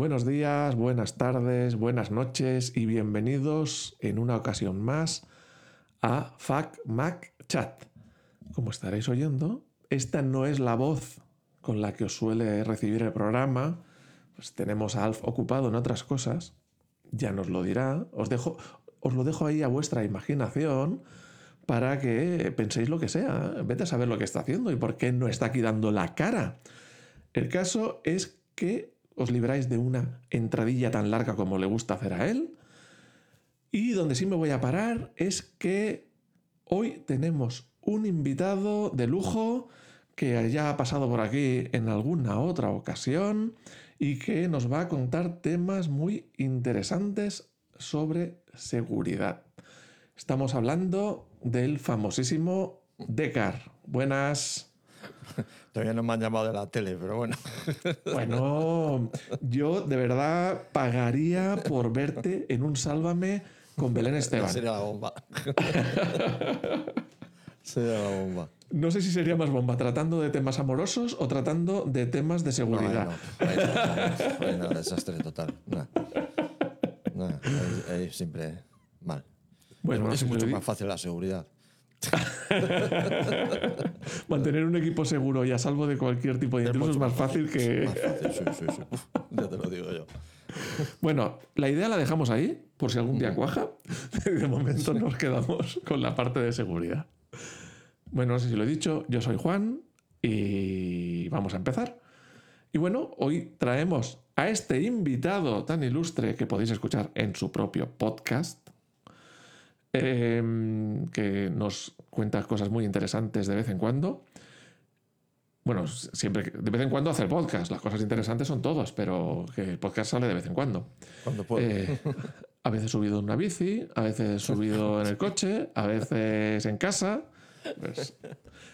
Buenos días, buenas tardes, buenas noches y bienvenidos en una ocasión más a FAC Mac Chat. Como estaréis oyendo, esta no es la voz con la que os suele recibir el programa. Pues tenemos a Alf ocupado en otras cosas. Ya nos lo dirá. Os, dejo, os lo dejo ahí a vuestra imaginación para que penséis lo que sea. Vete a saber lo que está haciendo y por qué no está aquí dando la cara. El caso es que os libráis de una entradilla tan larga como le gusta hacer a él. Y donde sí me voy a parar es que hoy tenemos un invitado de lujo que ya ha pasado por aquí en alguna otra ocasión y que nos va a contar temas muy interesantes sobre seguridad. Estamos hablando del famosísimo Decar. Buenas. Todavía no me han llamado de la tele, pero bueno. Bueno, yo de verdad pagaría por verte en un Sálvame con Belén Esteban. Sería la bomba. sería la bomba. No sé si sería más bomba, tratando de temas amorosos o tratando de temas de seguridad. No, no, desastre total. siempre mal. Bueno, es mucho más fácil la seguridad. Mantener un equipo seguro y a salvo de cualquier tipo de intruso es más fácil que. Más fácil, sí, sí, sí. ya te lo digo yo. Bueno, la idea la dejamos ahí, por si algún día cuaja. De momento nos quedamos con la parte de seguridad. Bueno, no sé si lo he dicho, yo soy Juan y vamos a empezar. Y bueno, hoy traemos a este invitado tan ilustre que podéis escuchar en su propio podcast, Em, que nos cuenta cosas muy interesantes de vez en cuando. Bueno, siempre, de vez en cuando hace el podcast. Las cosas interesantes son todos, pero que el podcast sale de vez en cuando. Cuando puede. Eh, a veces subido en una bici, a veces subido en el coche, a veces en casa. Pues,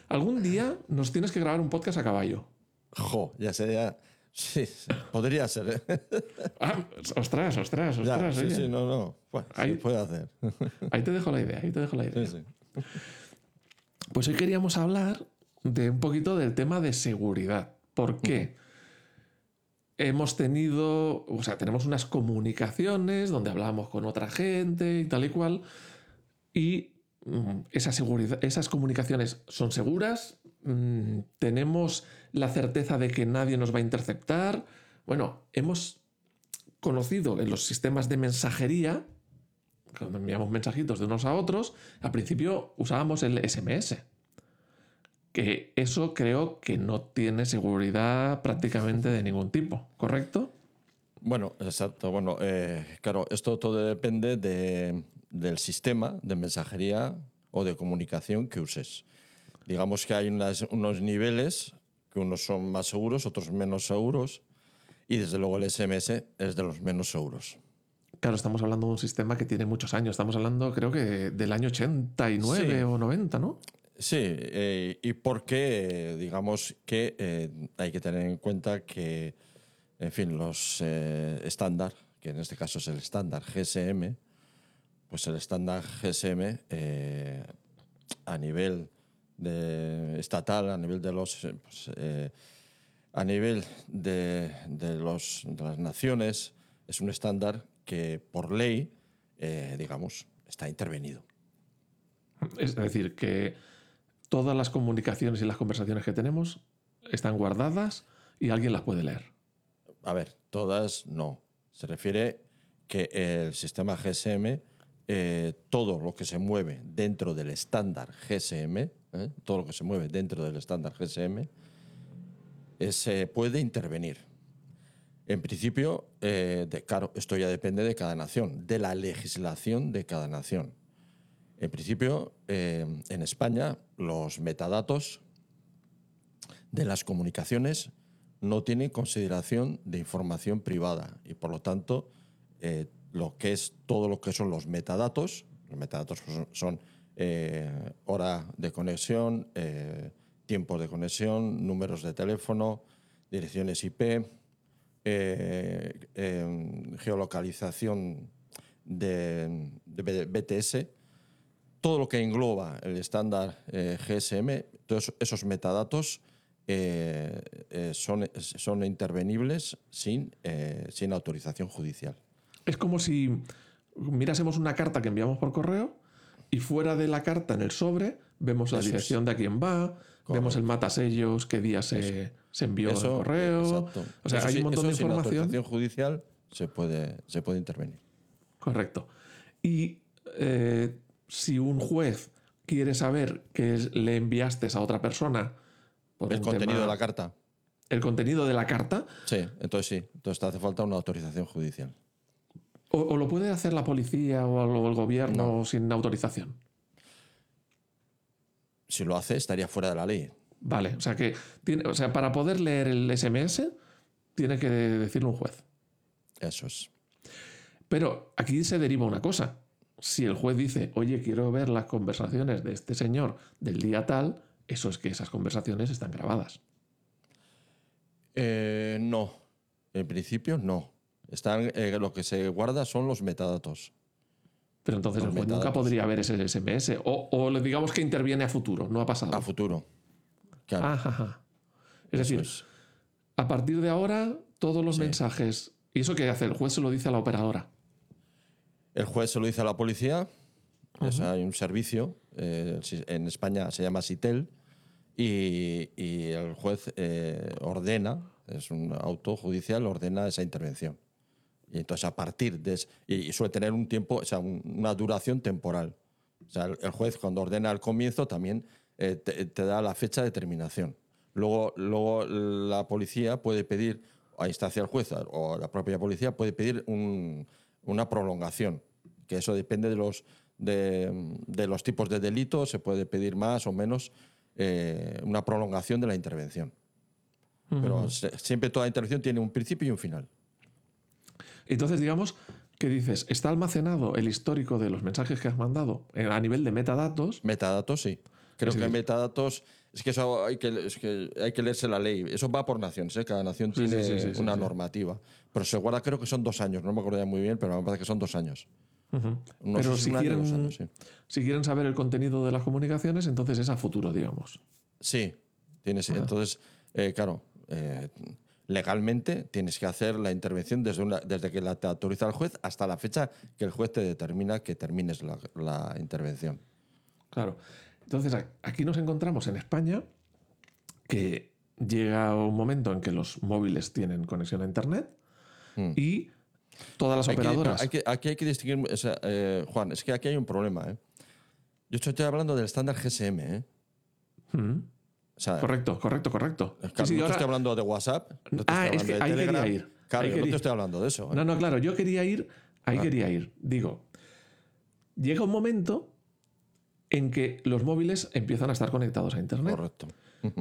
algún día nos tienes que grabar un podcast a caballo. Jo, ya sería Sí, podría ser. ¿eh? Ah, ostras, ostras, ostras. sí, sí, no, no. ahí, puede hacer. Ahí te dejo la idea, ahí te dejo la idea. Sí, sí. Pues hoy queríamos hablar de un poquito del tema de seguridad. ¿Por qué? Hemos tenido, o sea, tenemos unas comunicaciones donde hablamos con otra gente y tal y cual, y mm, esa seguridad, esas comunicaciones son seguras, Mm, tenemos la certeza de que nadie nos va a interceptar. Bueno, hemos conocido en los sistemas de mensajería, cuando enviamos mensajitos de unos a otros, al principio usábamos el SMS. Que eso creo que no tiene seguridad prácticamente de ningún tipo, ¿correcto? Bueno, exacto. Bueno, eh, claro, esto todo depende del sistema de mensajería o de comunicación que uses digamos que hay unos niveles que unos son más seguros, otros menos seguros, y desde luego el SMS es de los menos seguros. Claro, estamos hablando de un sistema que tiene muchos años. Estamos hablando, creo que, del año 89 o 90, ¿no? Sí, eh, y porque, digamos que eh, hay que tener en cuenta que, en fin, los eh, estándar, que en este caso es el estándar GSM, pues el estándar GSM a nivel de, estatal, a nivel de los eh, pues, eh, a nivel de, los, de, las naciones, es un estándar que por ley, eh, digamos, está intervenido. Es decir, que todas las comunicaciones y las conversaciones que tenemos están guardadas y alguien las puede leer. A ver, todas no. Se refiere que el sistema GSM, todo lo que se mueve dentro del estándar GSM, ¿eh? todo lo que se mueve dentro del estándar GSM, eh, se puede intervenir. En principio, eh, claro, esto ya depende de cada nación, de la legislación de cada nación. En principio, en España, los metadatos de las comunicaciones no tienen consideración de información privada y, por lo tanto, lo que es todo lo que son los metadatos, los metadatos son eh, hora de conexión, eh, tiempo de conexión, números de teléfono, direcciones IP, eh, em, geolocalización de, BTS, todo lo que engloba el estándar GSM, todos esos metadatos son, son intervenibles sin, sin autorización judicial. Es como si mirásemos una carta que enviamos por correo y fuera de la carta, en el sobre, vemos la es. dirección de a quién va, vemos el matasellos, qué día se, se envió el correo. exacto. O sea, Eso hay un montón de sin información. autorización judicial se puede, se puede intervenir. Correcto. Y eh, si un juez quiere saber que le enviaste a otra persona por ¿El contenido tema- de la carta? el contenido de la carta, Sí, entonces sí. Entonces te hace falta una autorización judicial. O, o lo puede hacer la policía o el, o el gobierno sin autorización. Si lo hace, estaría fuera de la ley. Vale, o sea que tiene, o sea, para poder leer el SMS tiene que decirlo un juez. Eso es. Pero aquí se deriva una cosa. Si el juez dice, oye, quiero ver las conversaciones de este señor del día tal, eso es que esas conversaciones están grabadas. Eh, no. En principio, no. Están, eh, lo que se guarda son los metadatos. Pero entonces el juez nunca podría ver ese SMS. O, o digamos que interviene a futuro, no ha pasado. A futuro. Claro. Ajá, ajá. Es eso decir, es. a partir de ahora, todos los Sí. mensajes. ¿Y eso qué hace? El juez se lo dice a la operadora. El juez se lo dice a la policía. O sea, hay un servicio. eh, en España se llama SITEL. Y, y el juez eh, ordena, es un auto judicial, ordena esa intervención. Y entonces a partir de... y, suele tener un tiempo, o sea, un- una duración temporal. O sea, el, el juez cuando ordena al comienzo también eh, te, te da la fecha de terminación. Luego, luego la policía puede pedir, a instancia del juez o la propia policía, puede pedir un- una prolongación, que eso depende de los, de, de los tipos de delitos, se puede pedir más o menos eh, una prolongación de la intervención. Pero se- siempre toda intervención tiene un principio y un final. Entonces, digamos que dices, está almacenado el histórico de los mensajes que has mandado eh, a nivel de metadatos. Metadatos, sí. Creo que metadatos. Es que eso hay que, es que hay que leerse la ley. Eso va por naciones, ¿eh? cada nación Sí, tiene sí, sí, sí, una normativa. Pero se guarda, creo que son dos años. No me acuerdo ya muy bien, pero me parece que son dos años. No Pero si quieren, años, sí. si quieren saber el contenido de las comunicaciones, entonces es a futuro, digamos. Sí, tienes. Entonces, eh, claro, eh, legalmente tienes que hacer la intervención desde, una, desde que la te autoriza el juez hasta la fecha que el juez te determina que termines la, la intervención. Claro. Entonces, aquí nos encontramos en España que llega un momento en que los móviles tienen conexión a Internet Mm. y todas las Hay que- operadoras. hay que- aquí hay que distinguir, o sea, eh, Juan, es que aquí hay un problema. ¿eh? Yo estoy hablando del estándar GSM. ¿eh? Mm. O sea, Correcto, correcto, correcto. Sí, sí, no ahora- te estoy hablando de WhatsApp. No te Ah, estoy es que de ahí quería Telegram. ir, Claro, ahí yo no quería- te estoy hablando de eso. ¿eh? No, no, claro, yo quería ir, ahí quería ir. Digo, llega un momento en que los móviles empiezan a estar conectados a Internet. Correcto.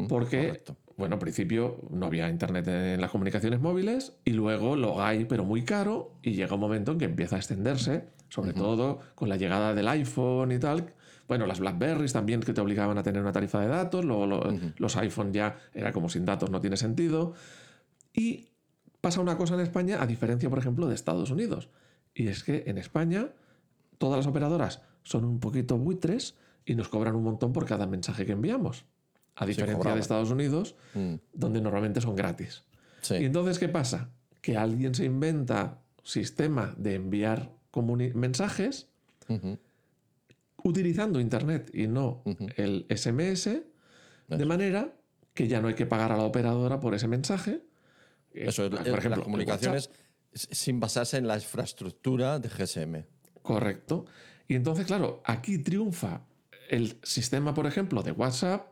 Porque, correcto. bueno, al principio no había internet en las comunicaciones móviles y luego lo hay, pero muy caro, y llega un momento en que empieza a extenderse, sobre todo con la llegada del iPhone y tal. Bueno, las Blackberries también que te obligaban a tener una tarifa de datos, luego lo- los iPhone ya era como sin datos, no tiene sentido. Y pasa una cosa en España, a diferencia, por ejemplo, de Estados Unidos, y es que en España todas las operadoras son un poquito buitres y nos cobran un montón por cada mensaje que enviamos. A diferencia de. Estados Unidos, Mm, donde normalmente son gratis. sí. Y entonces, ¿qué pasa? Que alguien se inventa sistema de enviar mensajes. Utilizando Internet y no el SMS, de manera que ya no hay que pagar a la operadora por ese mensaje. Eh, Eso es, por ejemplo, las comunicaciones sin basarse en la infraestructura de GSM. Correcto. Y entonces, claro, aquí triunfa el sistema, por ejemplo, de WhatsApp,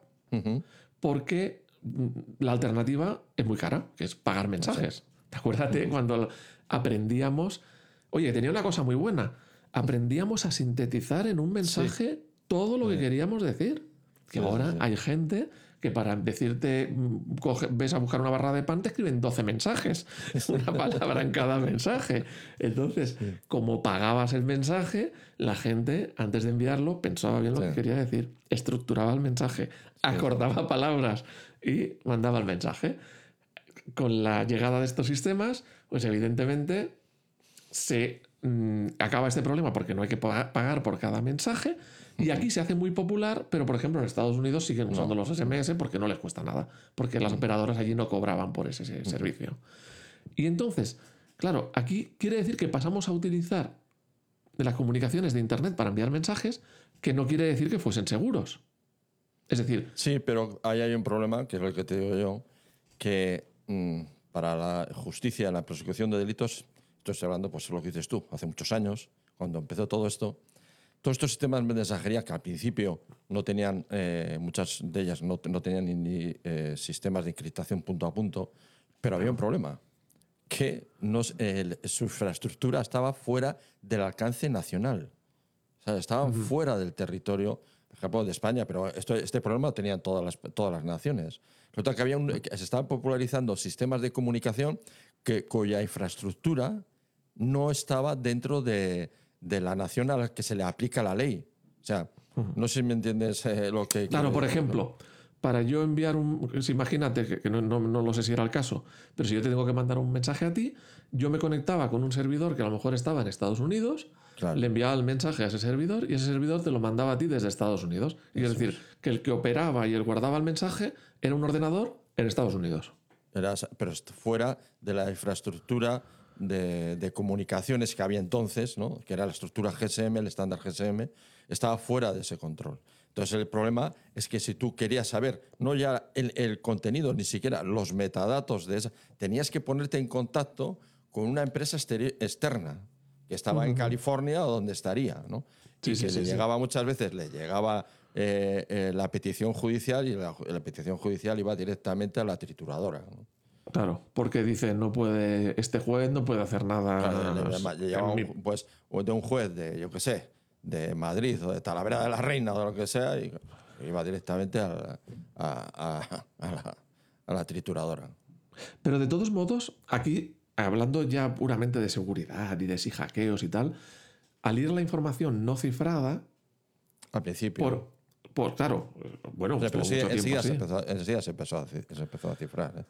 porque mm, la alternativa es muy cara, que es pagar mensajes. ¿Te acuerdas cuando aprendíamos? Oye, tenía una cosa muy buena. Aprendíamos a sintetizar en un mensaje todo lo que queríamos decir. Que Sí, ahora sí. hay gente que para decirte, mm, coge- ves a buscar una barra de pan, te escriben 12 mensajes, una palabra en cada mensaje. Entonces, como pagabas el mensaje, la gente, antes de enviarlo, pensaba bien lo que quería decir, estructuraba el mensaje, acordaba palabras y mandaba el mensaje. Con la llegada de estos sistemas, pues evidentemente se mm, acaba este problema porque no hay que pa- pagar por cada mensaje. Y aquí se hace muy popular, pero por ejemplo en Estados Unidos siguen usando los SMS porque no les cuesta nada, porque las operadoras allí no cobraban por ese se- servicio. Y entonces, claro, aquí quiere decir que pasamos a utilizar de las comunicaciones de Internet para enviar mensajes, que no quiere decir que fuesen seguros. Es decir, Sí, pero ahí hay un problema, que es lo que te digo yo, que mm, para la justicia, la persecución de delitos, estoy hablando, pues lo que dices tú, hace muchos años, cuando empezó todo esto, todos estos sistemas de mensajería que al principio no tenían, eh, muchas de ellas no, no tenían ni, ni, eh, sistemas de encriptación punto a punto, pero había un problema, que nos- el- su infraestructura estaba fuera del alcance nacional. O sea, estaban fuera del territorio, por ejemplo, de España, pero esto, este problema lo tenían todas las, todas las naciones. Resulta que, había un- se estaban popularizando sistemas de comunicación que, cuya infraestructura no estaba dentro de, de la nación a la que se le aplica la ley. O sea, no sé si me entiendes eh, lo que... Claro, por ejemplo, para yo enviar un. Imagínate que, que no, no- no lo sé si era el caso, pero si yo te tengo que mandar un mensaje a ti, yo me conectaba con un servidor que a lo mejor estaba en Estados Unidos, Claro. le enviaba el mensaje a ese servidor y ese servidor te lo mandaba a ti desde Estados Unidos. Y es decir, que el que operaba y el guardaba el mensaje era un ordenador en Estados Unidos. Era- pero fuera de la infraestructura de, de comunicaciones que había entonces, ¿no? que era la estructura GSM, el estándar GSM, estaba fuera de ese control. Entonces el problema es que si tú querías saber no ya el, el contenido, ni siquiera los metadatos de esa, tenías que ponerte en contacto con una empresa externa que estaba en California o donde estaría, ¿no? Sí, y sí, que sí, le llegaba muchas veces, le llegaba eh, eh, la petición judicial y la, la petición judicial iba directamente a la trituradora. ¿no? Claro, porque dice, no puede, este juez no puede hacer nada. Claro, mi- un, pues, o de un juez de, yo qué sé, de Madrid o de Talavera de la Reina o de lo que sea, y iba directamente a, la- a- a- a la, a la trituradora. Pero de todos modos, aquí, hablando ya puramente de seguridad y de si hackeos y tal, al ir la información no cifrada, Al principio. por, por claro, bueno, sí, enseguida, se empezó, enseguida se empezó a, se empezó a cifrar. ¿eh?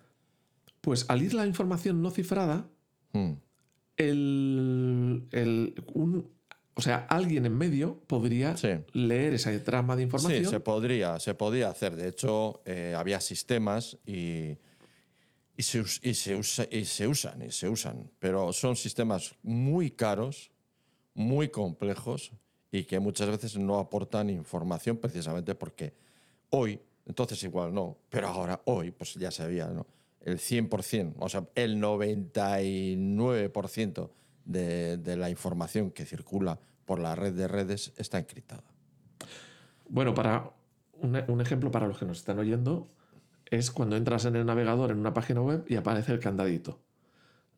Pues al ir la información no cifrada, Mm. el, el- un- o sea, alguien en medio podría Sí. leer esa trama de información. Sí, se podría, se podía hacer. De hecho, eh, había sistemas y, y, se, y, se usa- y se usan, y se usan. Pero son sistemas muy caros, muy complejos y que muchas veces no aportan información precisamente porque hoy, entonces igual no, pero ahora hoy, pues ya sabía, ¿no? El 100%, o sea, el 99% de, de la información que circula por la red de redes está encriptada. Bueno, para un, un ejemplo para los que nos están oyendo es cuando entras en el navegador en una página web y aparece el candadito.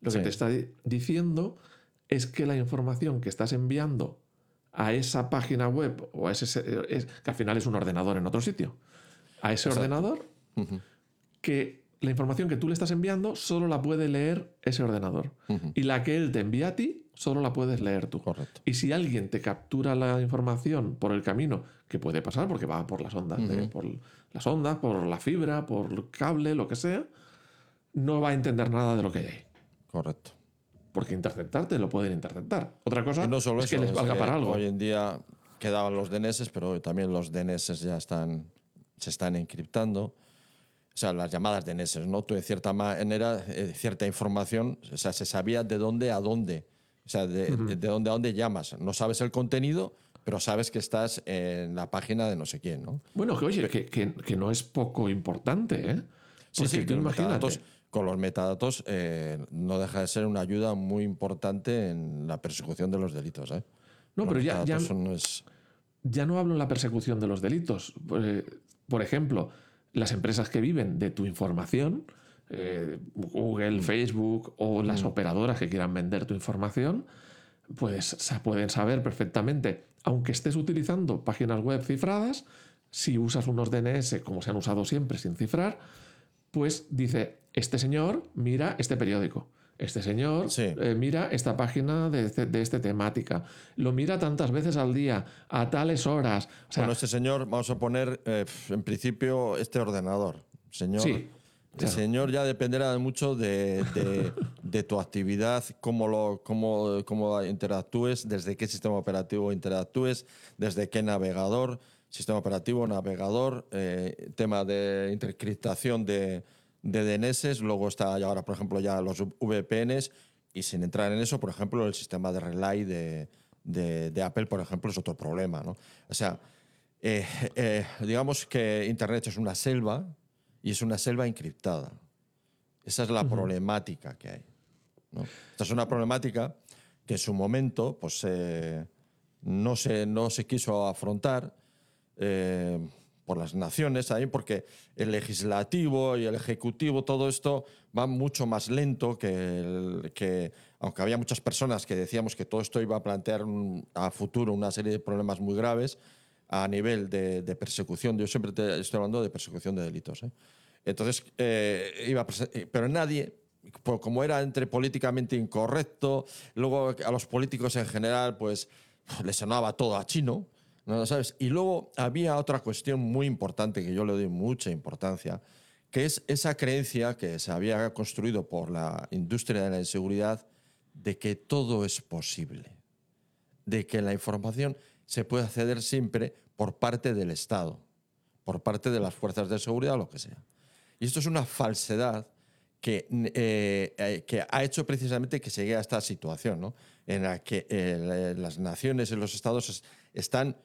Lo que te está di- diciendo es que la información que estás enviando a esa página web o a ese se- es- que al final es un ordenador en otro sitio, a ese ordenador que la información que tú le estás enviando solo la puede leer ese ordenador y la que él te envía a ti solo la puedes leer tú. Correcto. Y si alguien te captura la información por el camino, que puede pasar porque va por las ondas, de- por las ondas, por la fibra, por el cable, lo que sea, no va a entender nada de lo que hay ahí. Correcto. Porque interceptarte lo pueden interceptar. Otra cosa Y no solo es eso, que les es valga que para algo. Hoy en día quedaban los DNS, pero hoy también los DNS ya están, se están encriptando. O sea, las llamadas DNS, ¿no? Tú de cierta manera, eh, cierta información, o sea, se sabía de dónde a dónde. O sea, de, de dónde a dónde llamas. No sabes el contenido, pero sabes que estás en la página de no sé quién, ¿no? Bueno, que oye, que, que- que no es poco importante, ¿eh? Sí, Porque sí, tú imagínate. metadatos- con los metadatos eh, no deja de ser una ayuda muy importante en la persecución de los delitos. ¿eh? No, Los pero ya, ya, son- es- ya no hablo en la persecución de los delitos. Eh, por ejemplo, las empresas que viven de tu información, eh, Google, Facebook o las operadoras que quieran vender tu información, pues sa- pueden saber perfectamente, aunque estés utilizando páginas web cifradas, si usas unos DNS como se han usado siempre sin cifrar, pues dice, este señor mira este periódico. Este señor Sí. eh, mira esta página de, este- de esta temática. Lo mira tantas veces al día, a tales horas. O sea, bueno, este señor, vamos a poner eh, en principio este ordenador. Señor, Sí, el claro. señor ya dependerá mucho de, de- de tu actividad, cómo, lo, cómo, cómo interactúes, desde qué sistema operativo interactúes, desde qué navegador, sistema operativo, navegador, eh, tema de encriptación de, de DNS, luego está ya ahora, por ejemplo, ya los VPNs, y sin entrar en eso, por ejemplo, el sistema de relay de, de, de Apple, por ejemplo, es otro problema. ¿no? O sea, eh, eh, digamos que Internet es una selva y es una selva encriptada. Esa es la problemática que hay. ¿no? Esta es una problemática que en su momento pues, eh, no, se, no se quiso afrontar por las naciones ahí, porque el legislativo y el ejecutivo, todo esto va mucho más lento que, que, aunque había muchas personas que decíamos que todo esto iba a plantear a futuro una serie de problemas muy graves, a nivel de, persecución. Yo siempre te estoy hablando de persecución de delitos. ¿eh? Entonces, eh, iba eh, pero nadie, como era entre políticamente incorrecto, luego a los políticos en general, pues les sonaba todo a chino, ¿no sabes? Y luego había otra cuestión muy importante que yo le doy mucha importancia, que es esa creencia que se había construido por la industria de la inseguridad de que todo es posible, de que la información se puede acceder siempre por parte del Estado, por parte de las fuerzas de seguridad o lo que sea. Y esto es una falsedad que, eh, eh, que ha hecho precisamente que se llegue a esta situación, ¿no? en la que eh, las naciones y los estados están,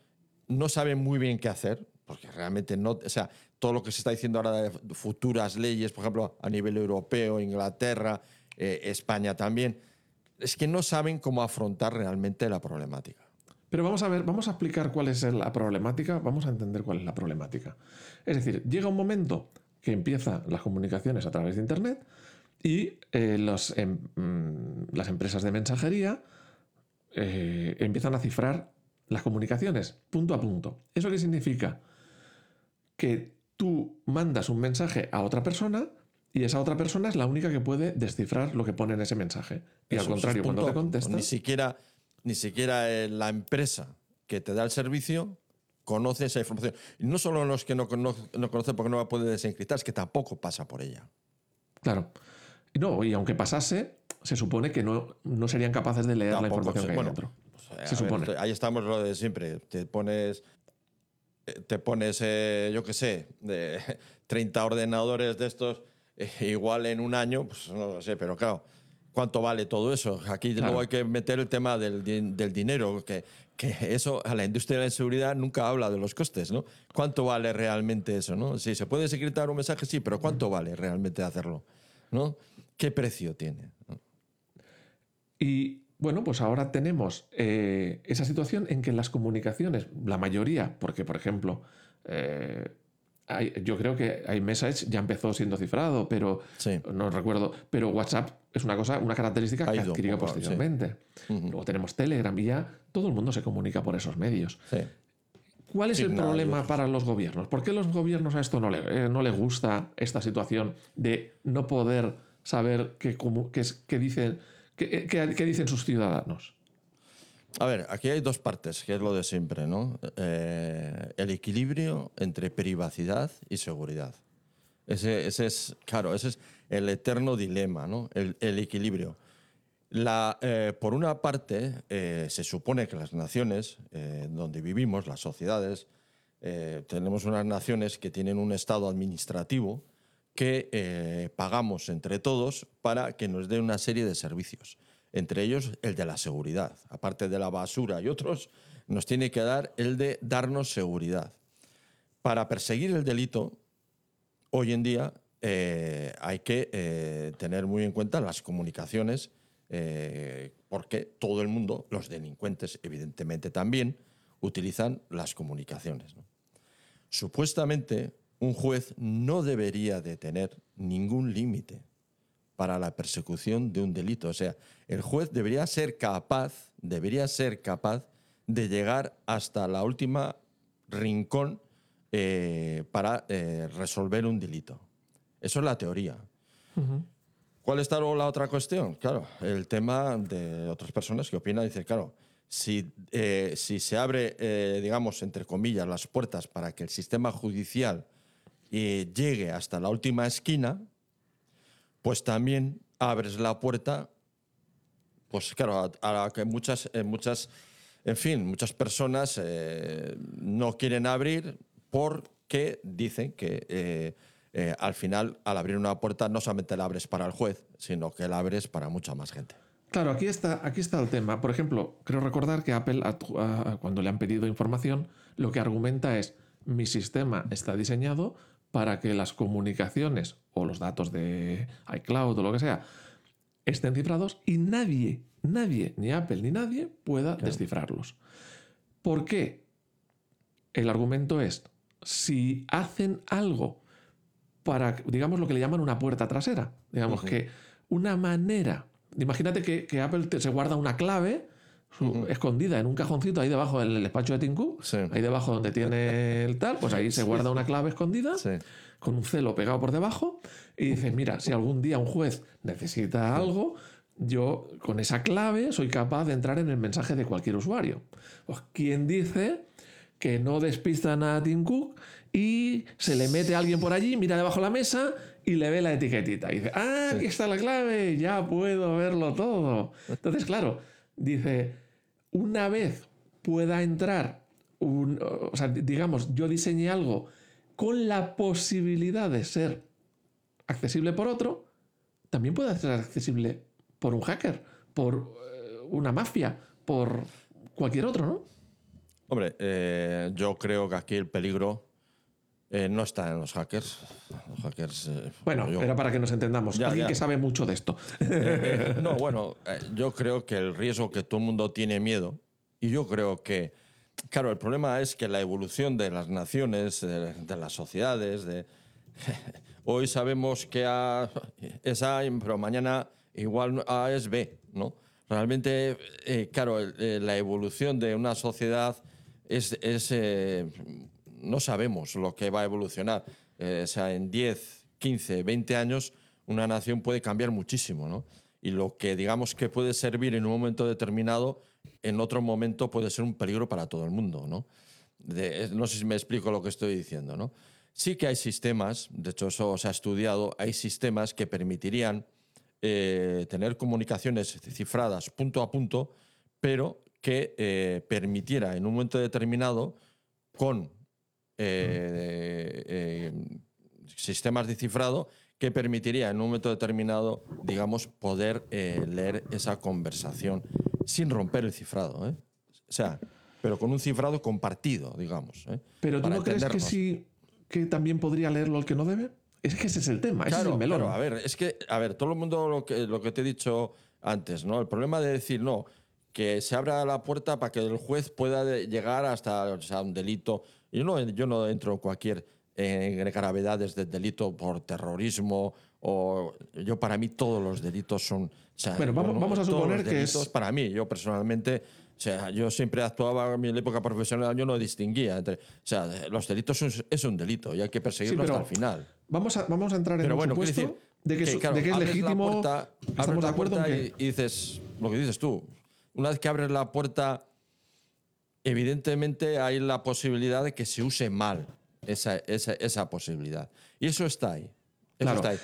no saben muy bien qué hacer, porque realmente no, o sea, todo lo que se está diciendo ahora de futuras leyes, por ejemplo, a nivel europeo, Inglaterra, España también, es que no saben cómo afrontar realmente la problemática. Pero vamos a ver, vamos a explicar cuál es la problemática, vamos a entender cuál es la problemática. Es decir, llega un momento que empiezan las comunicaciones a través de Internet y eh, los, em, mm, las empresas de mensajería eh, empiezan a cifrar las comunicaciones punto a punto. ¿Eso qué significa? Que tú mandas un mensaje a otra persona y esa otra persona es la única que puede descifrar lo que pone en ese mensaje. Y al contrario, cuando te contestas... Ni siquiera ni siquiera eh, la empresa que te da el servicio conoce esa información. Y no solo los que no, no, no conocen porque no la puede desencriptar, es que tampoco pasa por ella. Claro. No, y aunque pasase, se supone que no, no serían capaces de leer la información que hay dentro. Se supone. ahí estamos lo de siempre. Te pones, eh, te pones eh, yo qué sé, de 30 ordenadores de estos, igual en un año, pues no lo sé, pero claro cuánto vale todo eso. Aquí luego hay que meter el tema del, del dinero, que, que, eso a la industria de la seguridad nunca habla de los costes, ¿no? ¿Cuánto vale realmente eso, no? Sí, se puede secretar un mensaje, sí, pero ¿cuánto vale realmente hacerlo? ¿No? ¿Qué precio tiene? Y bueno, pues ahora tenemos eh, esa situación en que las comunicaciones, la mayoría, porque por ejemplo, eh, yo creo que iMessage ya empezó siendo cifrado, pero no recuerdo. Pero WhatsApp es una cosa, una característica que adquirió posteriormente. Luego tenemos Telegram y ya todo el mundo se comunica por esos medios. ¿Cuál es el problema para los gobiernos? ¿Por qué los gobiernos a esto no le, eh, no le gusta esta situación de no poder saber qué, qué, dicen, qué, qué dicen sus ciudadanos? A ver, aquí hay dos partes, que es lo de siempre, ¿no? Eh, el equilibrio entre privacidad y seguridad. Ese, es, claro, ese es el eterno dilema, ¿no? El, equilibrio. La, eh, por una parte, eh, se supone que las naciones donde vivimos, las sociedades, tenemos unas naciones que tienen un estado administrativo que pagamos entre todos para que nos dé una serie de servicios entre ellos el de la seguridad. Aparte de la basura y otros, nos tiene que dar el de darnos seguridad. Para perseguir el delito, hoy en día eh, hay que eh, tener muy en cuenta las comunicaciones, eh, porque todo el mundo, los delincuentes evidentemente también, utilizan las comunicaciones. Supuestamente, un juez no debería de tener ningún límite para la persecución de un delito. O sea, el juez debería ser capaz, debería ser capaz de llegar hasta la última rincón eh, para eh, resolver un delito. Eso es la teoría. ¿Cuál está luego la otra cuestión? Claro, el tema de otras personas que opinan, dicen, claro, si, eh, si se abre, digamos, entre comillas, las puertas para que el sistema judicial llegue hasta la última esquina, pues también abres la puerta, pues claro, a, la que muchas, eh, muchas, en fin, muchas personas eh, no quieren abrir porque dicen que eh, eh, al final, al abrir una puerta, no solamente la abres para el juez, sino que la abres para mucha más gente. Claro, aquí está, aquí está el tema. Por ejemplo, creo recordar que Apple, cuando le han pedido información, lo que argumenta es, mi sistema está diseñado para que las comunicaciones o los datos de iCloud o lo que sea estén cifrados y nadie, nadie, ni Apple ni nadie pueda descifrarlos. ¿Por qué? El argumento es, si hacen algo para, digamos, lo que le llaman una puerta trasera, digamos que una manera, imagínate que, que Apple te- se guarda una clave su- escondida en un cajoncito ahí debajo del despacho de Sí. ahí debajo donde tiene el tal, pues ahí se guarda una clave escondida Sí. con un celo pegado por debajo y dices, mira, si algún día un juez necesita algo, yo con esa clave soy capaz de entrar en el mensaje de cualquier usuario. Pues, ¿quién dice que no despistan a Tim Cook y se le mete a alguien por allí, mira debajo de la mesa y le ve la etiquetita? Y dice, ah, aquí está la clave, ya puedo verlo todo. Entonces, claro, dice, una vez pueda entrar, un, o sea, digamos, yo diseñé algo con la posibilidad de ser accesible por otro, también puede ser accesible por un hacker, por eh, una mafia, por cualquier otro, ¿no? Hombre, eh, yo creo que aquí el peligro eh, no está en los hackers. Los hackers. eh, Bueno, yo- era para que nos entendamos. Ya, Alguien ya. que sabe mucho de esto. Eh, no, bueno, yo creo que el riesgo que todo el mundo tiene miedo, y yo creo que, claro, el problema es que la evolución de las naciones, de, de las sociedades, de, hoy sabemos que A es A, pero mañana igual A es B, ¿no? Realmente, claro, la evolución de una sociedad es, es, no sabemos lo que va a evolucionar. Eh, o sea, en 10, 15, 20 años una nación puede cambiar muchísimo, ¿no? Y lo que digamos que puede servir en un momento determinado, en otro momento puede ser un peligro para todo el mundo, ¿no? De- no sé si me explico lo que estoy diciendo, ¿no? Sí que hay sistemas, de hecho eso se ha estudiado, hay sistemas que permitirían eh, tener comunicaciones cifradas punto a punto, pero que eh, permitiera en un momento determinado con eh, eh, sistemas de cifrado que permitiría en un momento determinado, digamos, poder eh, leer esa conversación sin romper el cifrado. ¿eh? O sea, pero con un cifrado compartido, digamos. ¿eh? Pero tú no crees que sí que también podría leerlo el que no debe? Es que ese es el tema, ese es el melón. claro, a ver, es que, a ver, todo el mundo lo que, lo que te he dicho antes, ¿no? El problema de decir, no, que se abra la puerta para que el juez pueda llegar hasta o sea, un delito. Yo no, yo no entro en cualquier eh, gravedades del delito por terrorismo o yo para mí todos los delitos son. o sea, Bueno, vamos- vamos a suponer que es- para mí, yo personalmente. O sea, yo siempre actuaba en mi época profesional, yo no distinguía entre. O sea, los delitos es, es un delito y hay que perseguirlo pero hasta el final. Vamos a, vamos a entrar en Pero un bueno, supuesto decir de que, que, claro, de que es abres la legítimo. puerta- estamos de acuerdo en que. y, y dices lo que dices tú. Una vez que abres la puerta, evidentemente hay la posibilidad de que se use mal esa, esa, esa posibilidad. Y eso está ahí. Eso Claro. está ahí.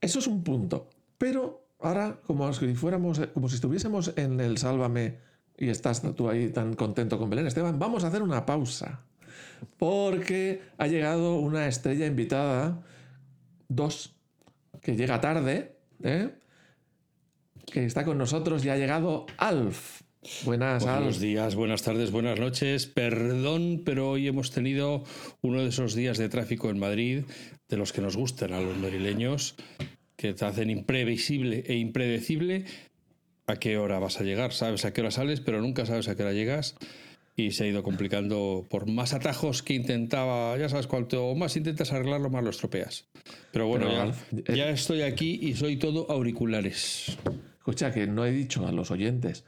Eso es un punto. Pero ahora, como si fuéramos, como si estuviésemos en el Sálvame y estás tú ahí tan contento con Belén Esteban, vamos a hacer una pausa. Porque ha llegado una estrella invitada, dos, que llega tarde, ¿eh? que está con nosotros y ha llegado Alf. Buenas, Buenos días, buenas tardes, buenas noches. Perdón, pero hoy hemos tenido uno de esos días de tráfico en Madrid, de los que nos gustan a los madrileños, que te hacen imprevisible e impredecible a qué hora vas a llegar. Sabes a qué hora sales, pero nunca sabes a qué hora llegas. Y se ha ido complicando por más atajos que intentaba. Ya sabes, cuanto más intentas arreglarlo, más lo estropeas. Pero bueno, Pero, ya, eh, ya estoy aquí y soy todo auriculares. Escucha, que no he dicho a los oyentes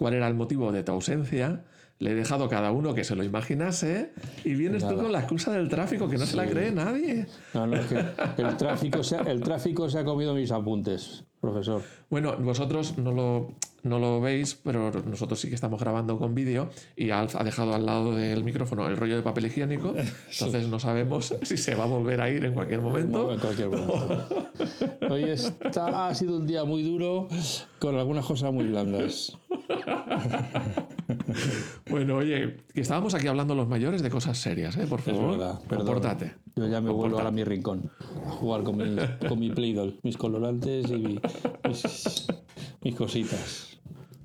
cuál era el motivo de tu ausencia. Le he dejado a cada uno que se lo imaginase y vienes tú con la excusa del tráfico que no se la cree nadie. No, no, es que el tráfico, se ha, el tráfico se ha comido mis apuntes, profesor. Bueno, vosotros no lo. no lo veis, pero nosotros sí que estamos grabando con vídeo y Alf ha dejado al lado del micrófono el rollo de papel higiénico, entonces no sabemos si se va a volver a ir en cualquier momento. En cualquier momento. Hoy está, ha sido un día muy duro con algunas cosas muy blandas. Bueno, oye, que estábamos aquí hablando los mayores de cosas serias, ¿eh? Por favor, compórtate. Yo ya me vuelvo ahora a mi rincón, a jugar con mi, con mi mis colorantes y mi- mis, mis cositas.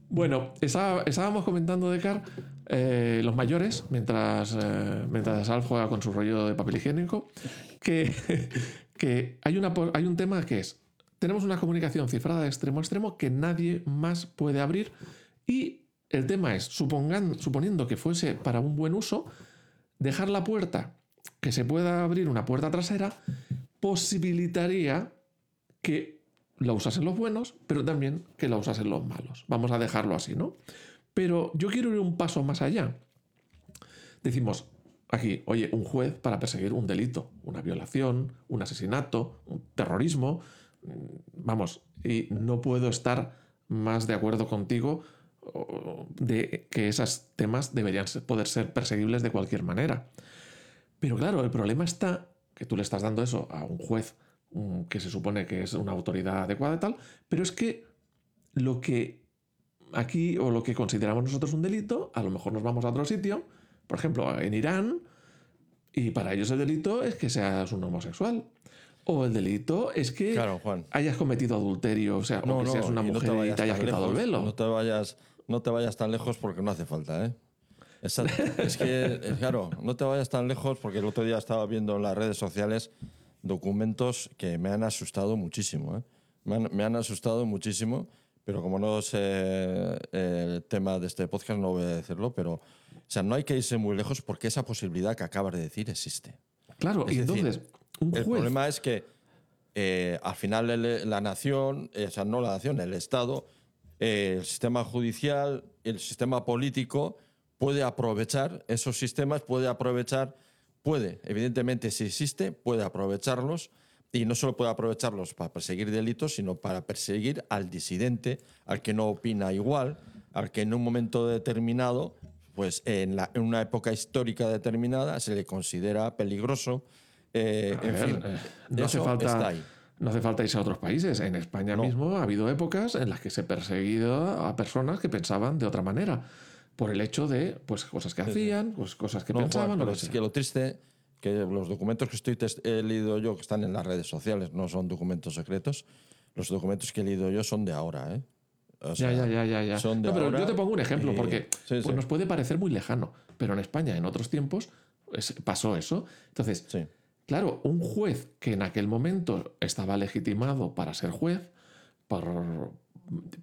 Bueno, estaba- estábamos comentando de Car eh, los mayores, mientras, eh, mientras Alf juega con su rollo de papel higiénico, que, que hay, una, hay un tema que es, tenemos una comunicación cifrada de extremo a extremo que nadie más puede abrir y el tema es, supongan- suponiendo que fuese para un buen uso, dejar la puerta, que se pueda abrir una puerta trasera, posibilitaría que la usasen los buenos, pero también que la usasen los malos. Vamos a dejarlo así, ¿no? Pero yo quiero ir un paso más allá. Decimos aquí, oye, un juez para perseguir un delito, una violación, un asesinato, un terrorismo, mm, vamos, y no puedo estar más de acuerdo contigo de que esos temas deberían poder ser perseguibles de cualquier manera. Pero claro, el problema está que tú le estás dando eso a un juez que se supone que es una autoridad adecuada y tal, pero es que lo que aquí o lo que consideramos nosotros un delito, a lo mejor nos vamos a otro sitio, por ejemplo, en Irán, y para ellos el delito es que seas un homosexual. O el delito es que Claro, Juan. hayas cometido adulterio, o sea, o que seas una no mujer y te hayas quitado el velo. No te vayas, no te vayas tan lejos porque no hace falta, ¿eh? Exacto. es que, eh, claro, no te vayas tan lejos porque el otro día estaba viendo en las redes sociales documentos que me han asustado muchísimo, ¿eh? Me han, me han asustado muchísimo, pero como no sé eh, el tema de este podcast, no voy a decirlo, pero, o sea, no hay que irse muy lejos porque esa posibilidad que acabas de decir existe. Claro, Es y decir, entonces, un El problema es que eh, al final el- la nación, o sea, no la nación, el Estado, eh, el sistema judicial, el sistema político puede aprovechar esos sistemas, puede aprovechar, puede, evidentemente si existe, puede aprovecharlos y no solo puede aprovecharlos para perseguir delitos, sino para perseguir al disidente, al que no opina igual, al que en un momento determinado, pues en, la- en una época histórica determinada se le considera peligroso. eh, en ver, fin, eh, no hace falta. está ahí. No hace falta irse a otros países. En España mismo ha habido épocas en las que se ha perseguido a personas que pensaban de otra manera. Por el hecho de pues, cosas que hacían, pues, cosas que No, Juan, pensaban. o pero es que sea. que lo triste que los documentos que estoy he leído yo, que están en las redes sociales, no son documentos secretos, los documentos que he leído yo son de ahora, ¿eh? O Ya, sea, ya, ya, ya, ya. son de No, pero ahora yo te pongo un ejemplo, y- porque Sí, pues, nos puede parecer muy lejano, pero en España en otros tiempos pasó eso. Entonces, Sí. Claro, un juez que en aquel momento estaba legitimado para ser juez, por-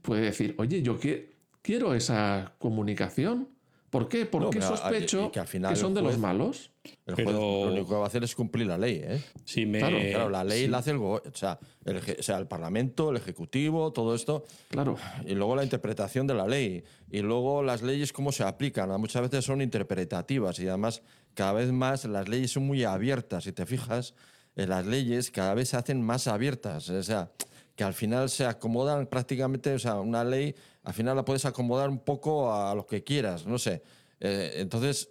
puede decir, oye, yo qui- quiero esa comunicación. ¿Por qué? Porque No, sospecho que al final son de los malos. El Pero- juez lo único que va a hacer es cumplir la ley, ¿eh? Si me, Claro, Claro, la ley la hace el, o sea, el, eje- o sea, el Parlamento, el Ejecutivo, todo esto. Claro. Y luego la interpretación de la ley. Y luego las leyes, cómo se aplican. Muchas veces son interpretativas y además cada vez más las leyes son muy abiertas. Si te fijas, eh, las leyes cada vez se hacen más abiertas. O sea, que al final se acomodan prácticamente, o sea, una ley al final la puedes acomodar un poco a lo que quieras, no sé. Eh, entonces,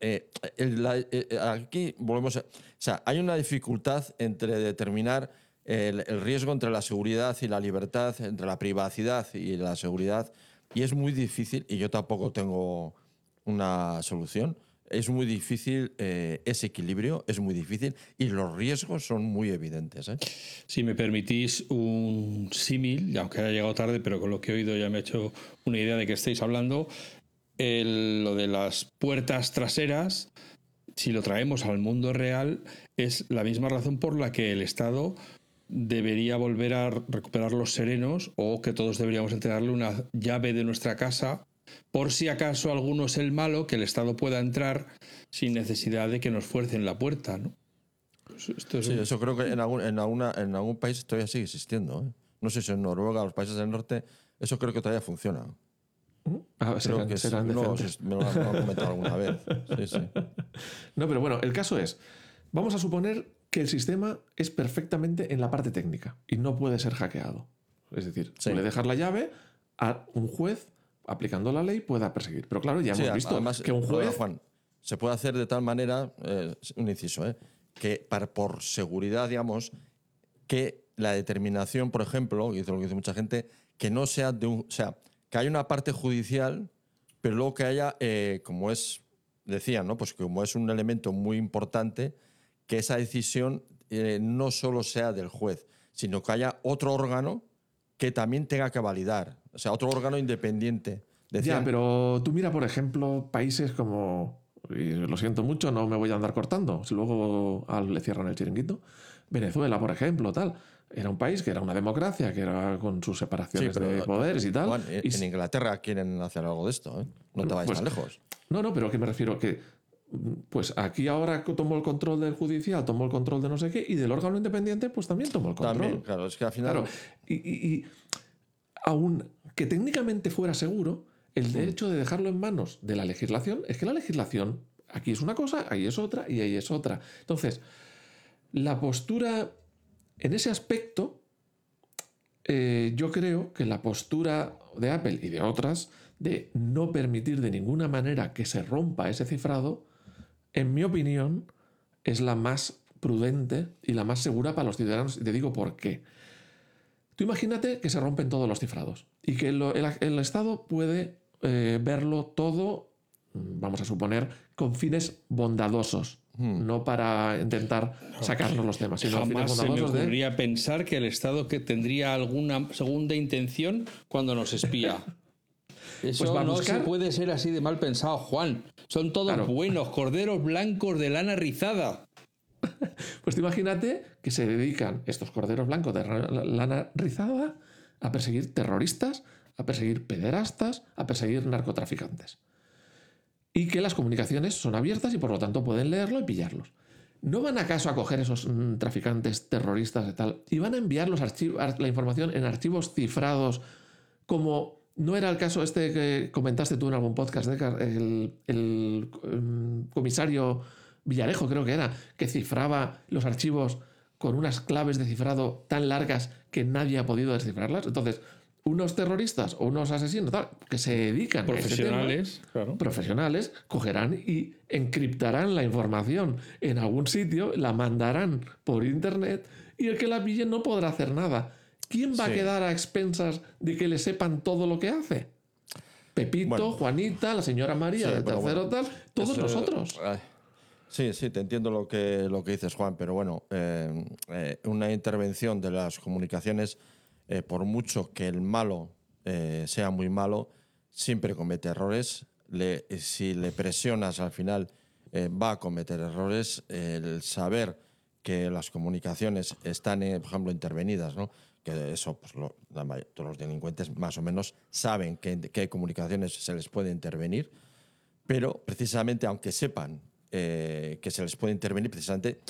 eh, el- la- eh, aquí volvemos a... O sea, hay una dificultad entre determinar el, el riesgo entre la seguridad y la libertad, entre la privacidad y la seguridad, y es muy difícil, y yo tampoco tengo una solución, es muy difícil eh, ese equilibrio, es muy difícil, y los riesgos son muy evidentes. ¿eh? Si me permitís un símil, aunque haya llegado tarde, pero con lo que he oído ya me he hecho una idea de que estáis hablando, el- lo de las puertas traseras, si lo traemos al mundo real, es la misma razón por la que el Estado debería volver a recuperar los serenos o que todos deberíamos entregarle una llave de nuestra casa por si acaso alguno es el malo, que el Estado pueda entrar sin necesidad de que nos fuercen la puerta. ¿no? Pues Esto es Sí, un- eso creo que en algún, en, alguna- en algún país todavía sigue existiendo. ¿eh? No sé si en Noruega o los países del norte, eso creo que todavía funciona. Ah, Creo serán, que sí. serán No, sí, me lo han me lo han comentado alguna vez. Sí, sí. No, pero bueno, el caso es, vamos a suponer que el sistema es perfectamente en la parte técnica y no puede ser hackeado. Es decir, Sí. tú le dejas la llave a un juez, aplicando la ley, pueda perseguir. Pero claro, ya Sí, hemos visto además, que un juez... Juan, se puede hacer de tal manera, eh, un inciso, eh, que para, por seguridad, digamos, que la determinación, por ejemplo, que dice lo que dice mucha gente, que no sea de un. O sea, que haya una parte judicial, pero luego que haya, eh, como es, decían, ¿no? Pues como es un elemento muy importante, que esa decisión eh, no solo sea del juez, sino que haya otro órgano que también tenga que validar. O sea, otro órgano independiente. Ya, Decían, pero tú mira, por ejemplo, países como, y lo siento mucho, no me voy a andar cortando, si luego al- le cierran el chiringuito, Venezuela, por ejemplo, tal, era un país que era una democracia, que era con sus separaciones Sí, pero, de poderes y tal. Juan, en, y en s- Inglaterra quieren hacer algo de esto, ¿eh? No te vayas Pues- tan lejos. no, no, pero ¿a qué me refiero? Que pues aquí ahora tomó el control del judicial, tomó el control de no sé qué, y del órgano independiente, pues también tomó el control. También, claro, es que al final. Claro, y, y- y aun que técnicamente fuera seguro, el hecho de dejarlo en manos de la legislación es que la legislación aquí es una cosa, ahí es otra y ahí es otra. Entonces, la postura en ese aspecto, eh, yo creo que la postura de Apple y de otras de no permitir de ninguna manera que se rompa ese cifrado, en mi opinión, es la más prudente y la más segura para los ciudadanos. Y te digo por qué. Tú imagínate que se rompen todos los cifrados y que el, el Estado puede eh, verlo todo, vamos a suponer, con fines bondadosos, no para intentar sacarnos los temas, sino Jamás se me bondadosos de... pensar que el Estado que tendría alguna segunda intención cuando nos espía. Eso Pues va a no buscar- se puede ser así de mal pensado, Juan. Son todos Claro. buenos, corderos blancos de lana rizada. Pues imagínate que se dedican estos corderos blancos de lana rizada a perseguir terroristas, a perseguir pederastas, a perseguir narcotraficantes. Y que las comunicaciones son abiertas y por lo tanto pueden leerlo y pillarlos. ¿No van acaso a coger esos mm, traficantes terroristas y tal y van a enviar los la información en archivos cifrados como no era el caso este que comentaste tú en algún podcast, el, el, em, comisario Villarejo creo que era, que cifraba los archivos con unas claves de cifrado tan largas que nadie ha podido descifrarlas? Entonces, unos terroristas o unos asesinos tal, que se dedican a tema, Profesionales, claro. profesionales cogerán y encriptarán la información en algún sitio, la mandarán por internet y el que la pille no podrá hacer nada. ¿Quién va a quedar a expensas de que le sepan todo lo que hace? Pepito, Bueno. Juanita, la señora María, Sí, del tercero bueno, tal, todos Eso- nosotros. ay. Sí, sí, te entiendo lo que, lo que dices, Juan, pero bueno, eh, eh, una intervención de las comunicaciones, eh, por mucho que el malo sea muy malo, siempre comete errores. Le- si le presionas al final, va a cometer errores. El saber que las comunicaciones están, por ejemplo, intervenidas, ¿no? Que eso pues, todos los delincuentes más o menos saben qué qué comunicaciones se les puede intervenir pero precisamente aunque sepan eh, que se les puede intervenir, precisamente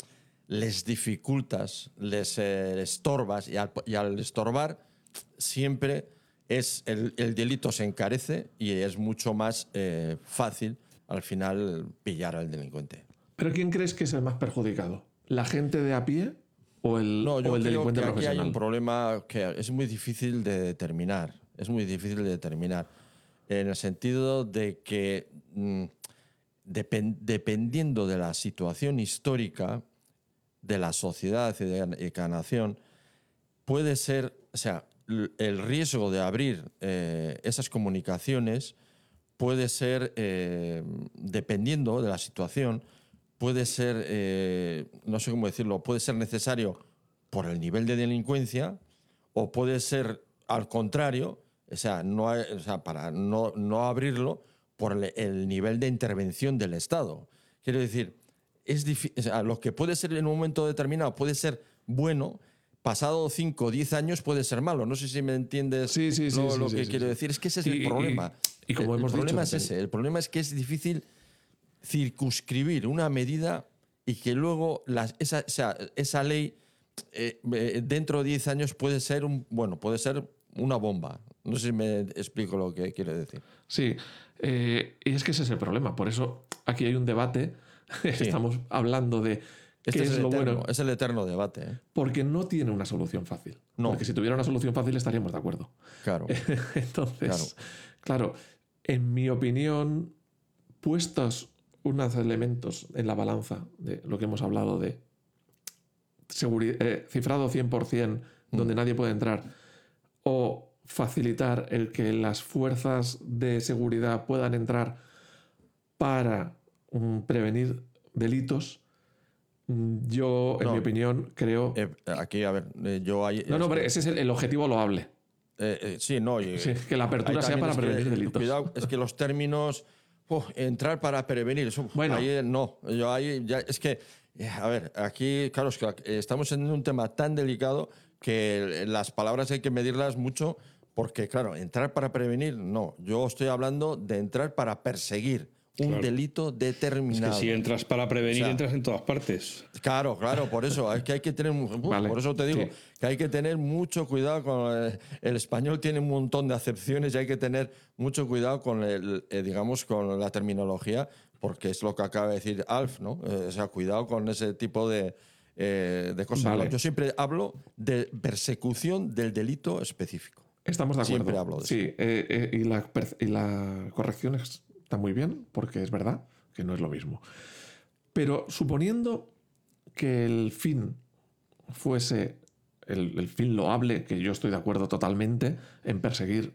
les dificultas, les eh, estorbas y al, y al estorbar siempre es el, el delito se encarece y es mucho más eh, fácil al final pillar al delincuente. ¿Pero quién crees que es el más perjudicado? ¿La gente de a pie o el, No, yo o el creo delincuente que aquí hay un problema que es muy difícil de determinar. Es muy difícil de determinar. En el sentido de que mm, depen- dependiendo de la situación histórica de la sociedad y de cada nación, puede ser, o sea, el riesgo de abrir eh, esas comunicaciones puede ser, eh, dependiendo de la situación, puede ser, eh, no sé cómo decirlo, puede ser necesario por el nivel de delincuencia o puede ser al contrario, o sea, no hay- o sea, para no, no abrirlo por el, el nivel de intervención del Estado. Quiero decir, es o sea, lo que puede ser en un momento determinado puede ser bueno, pasado 5 o 10 años puede ser malo. No sé si me entiendes Sí, sí, lo, sí, lo que quiero decir. Es que ese es Y- el y- problema. y como el, hemos problema dicho, es ese. El problema es que es difícil circunscribir una medida y que luego las- esa, ley eh, eh, dentro de 10 años puede ser un bueno puede ser una bomba. No sé si me explico lo que quiero decir. Sí, eh, y es que ese es el problema. Por eso aquí hay un debate. Estamos hablando de Este ¿Qué es, es el lo eterno, bueno? es el eterno debate. ¿eh? Porque no tiene una solución fácil. No. Porque si tuviera una solución fácil estaríamos de acuerdo. Claro. Entonces, claro. en mi opinión, puestos unos elementos en la balanza de lo que hemos hablado de eh, cifrado 100% donde nadie puede entrar o facilitar el que las fuerzas de seguridad puedan entrar para mm, prevenir delitos, mm, yo, en No. mi opinión, creo... Eh, aquí, a ver, eh, yo hay. no, no, pero ese es el, el objetivo loable. Eh, eh, sí, no. Sí, que la apertura sea para que, prevenir delitos. Cuidado, es que los términos. Uf, entrar para prevenir. Eso, Bueno. ahí, eh, no. Yo ahí ya, es que. eh, A ver, aquí, claro, es que eh, estamos en un tema tan delicado que las palabras hay que medirlas mucho porque, claro, entrar para prevenir, no. Yo estoy hablando de entrar para perseguir un Claro. delito Es que determinado. si entras para prevenir, O sea, entras en todas partes. Claro, claro, por eso es que hay que tener, Vale, por eso te digo sí. que hay que tener mucho cuidado con el, el español tiene un montón de acepciones y hay que tener mucho cuidado con el, eh, digamos, con la terminología porque es lo que acaba de decir Alf, ¿no? Eh, o sea, cuidado con ese tipo de, eh, de cosas. Vale. Yo siempre hablo de persecución del delito específico. Estamos de acuerdo. Siempre hablo de sí, eh, eh, y, la, y la corrección es- está muy bien, porque es verdad que no es lo mismo. Pero suponiendo que el fin fuese el, el fin loable, que yo estoy de acuerdo totalmente en perseguir